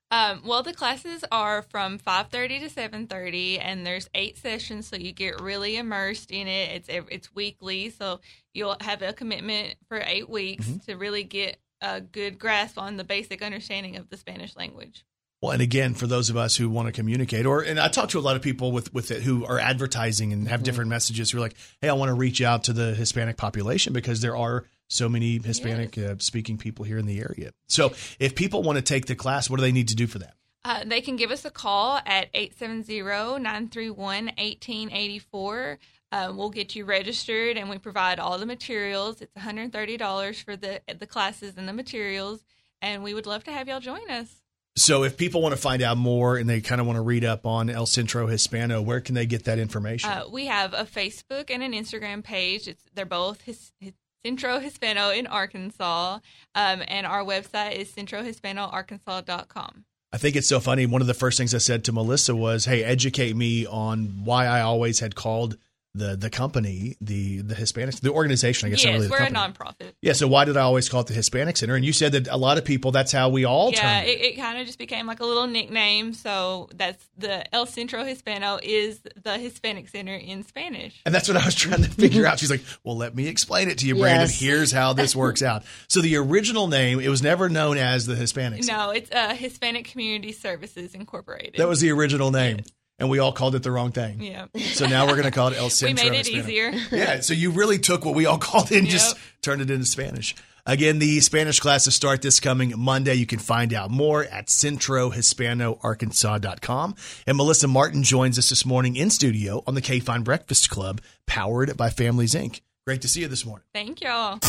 Um, well, the classes are from five thirty to seven thirty, and there's eight sessions, so you get really immersed in it. It's it's weekly, so you'll have a commitment for eight weeks Mm-hmm. to really get a good grasp on the basic understanding of the Spanish language. Well, and again, for those of us who want to communicate, or and I talk to a lot of people with with it who are advertising and have different messages who are like, "Hey, I want to reach out to the Hispanic population because there are so many Hispanic uh, speaking people here in the area." So, if people want to take the class, what do they need to do for that? Uh, they can give us a call at 870-931-1884. Uh, we'll get you registered and we provide all the materials. It's $130 for the the classes and the materials, and we would love to have y'all join us. So, if people want to find out more and they kind of want to read up on El Centro Hispano, where can they get that information? Uh, we have a Facebook and an Instagram page. It's they're both his, his Centro Hispano in Arkansas, um, and our website is centrohispanoarkansas.com. I think it's so funny. One of the first things I said to Melissa was, "Hey, educate me on why I always had called the the company the the Hispanics the organization. I guess yes, really we're a nonprofit. Yeah. So why did I always call it the Hispanic Center? And you said that a lot of people that's how we all yeah, it. it, it kind of just became like a little nickname. So that's the El Centro Hispano is the Hispanic Center in Spanish. And that's what I was trying to figure out. She's like, "Well, let me explain it to you, Brandon. Yes. Here's how this works out." So the original name it was never known as the Hispanic Center. No, it's uh, Hispanic Community Services Incorporated. That was the original name, and we all called it the wrong thing. Yeah. So now we're going to call it El Centro. We made it easier. Yeah. So you really took what we all called it and just turned it into Spanish. Again, the Spanish classes start this coming Monday. You can find out more at centrohispanoarkansas.com. And Melissa Martin joins us this morning in studio on the KFIN Breakfast Club, powered by Families Inc. Great to see you this morning. Thank y'all.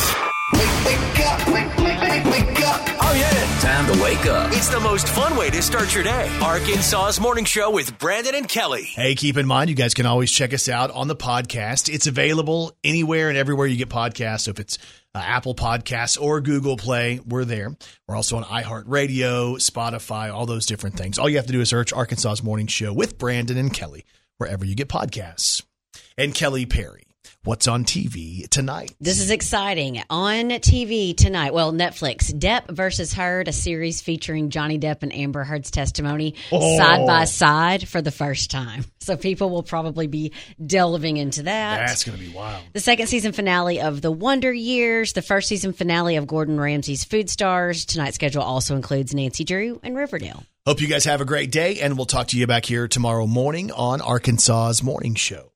Wake wake up. Oh, yeah. Time to wake up. It's the most fun way to start your day. Arkansas's Morning Show with Brandon and Kelly. Hey, keep in mind, you guys can always check us out on the podcast. It's available anywhere and everywhere you get podcasts. So if it's uh, Apple Podcasts or Google Play, we're there. We're also on iHeartRadio, Spotify, all those different things. All you have to do is search Arkansas's Morning Show with Brandon and Kelly wherever you get podcasts. And Kelly Perry, what's on TV tonight? This is exciting. On TV tonight, well, Netflix, Depp versus Heard, a series featuring Johnny Depp and Amber Heard's testimony Oh. side by side for the first time. So people will probably be delving into that. That's going to be wild. The second season finale of The Wonder Years, the first season finale of Gordon Ramsay's Food Stars. Tonight's schedule also includes Nancy Drew and Riverdale. Hope you guys have a great day, and we'll talk to you back here tomorrow morning on Arkansas's Morning Show.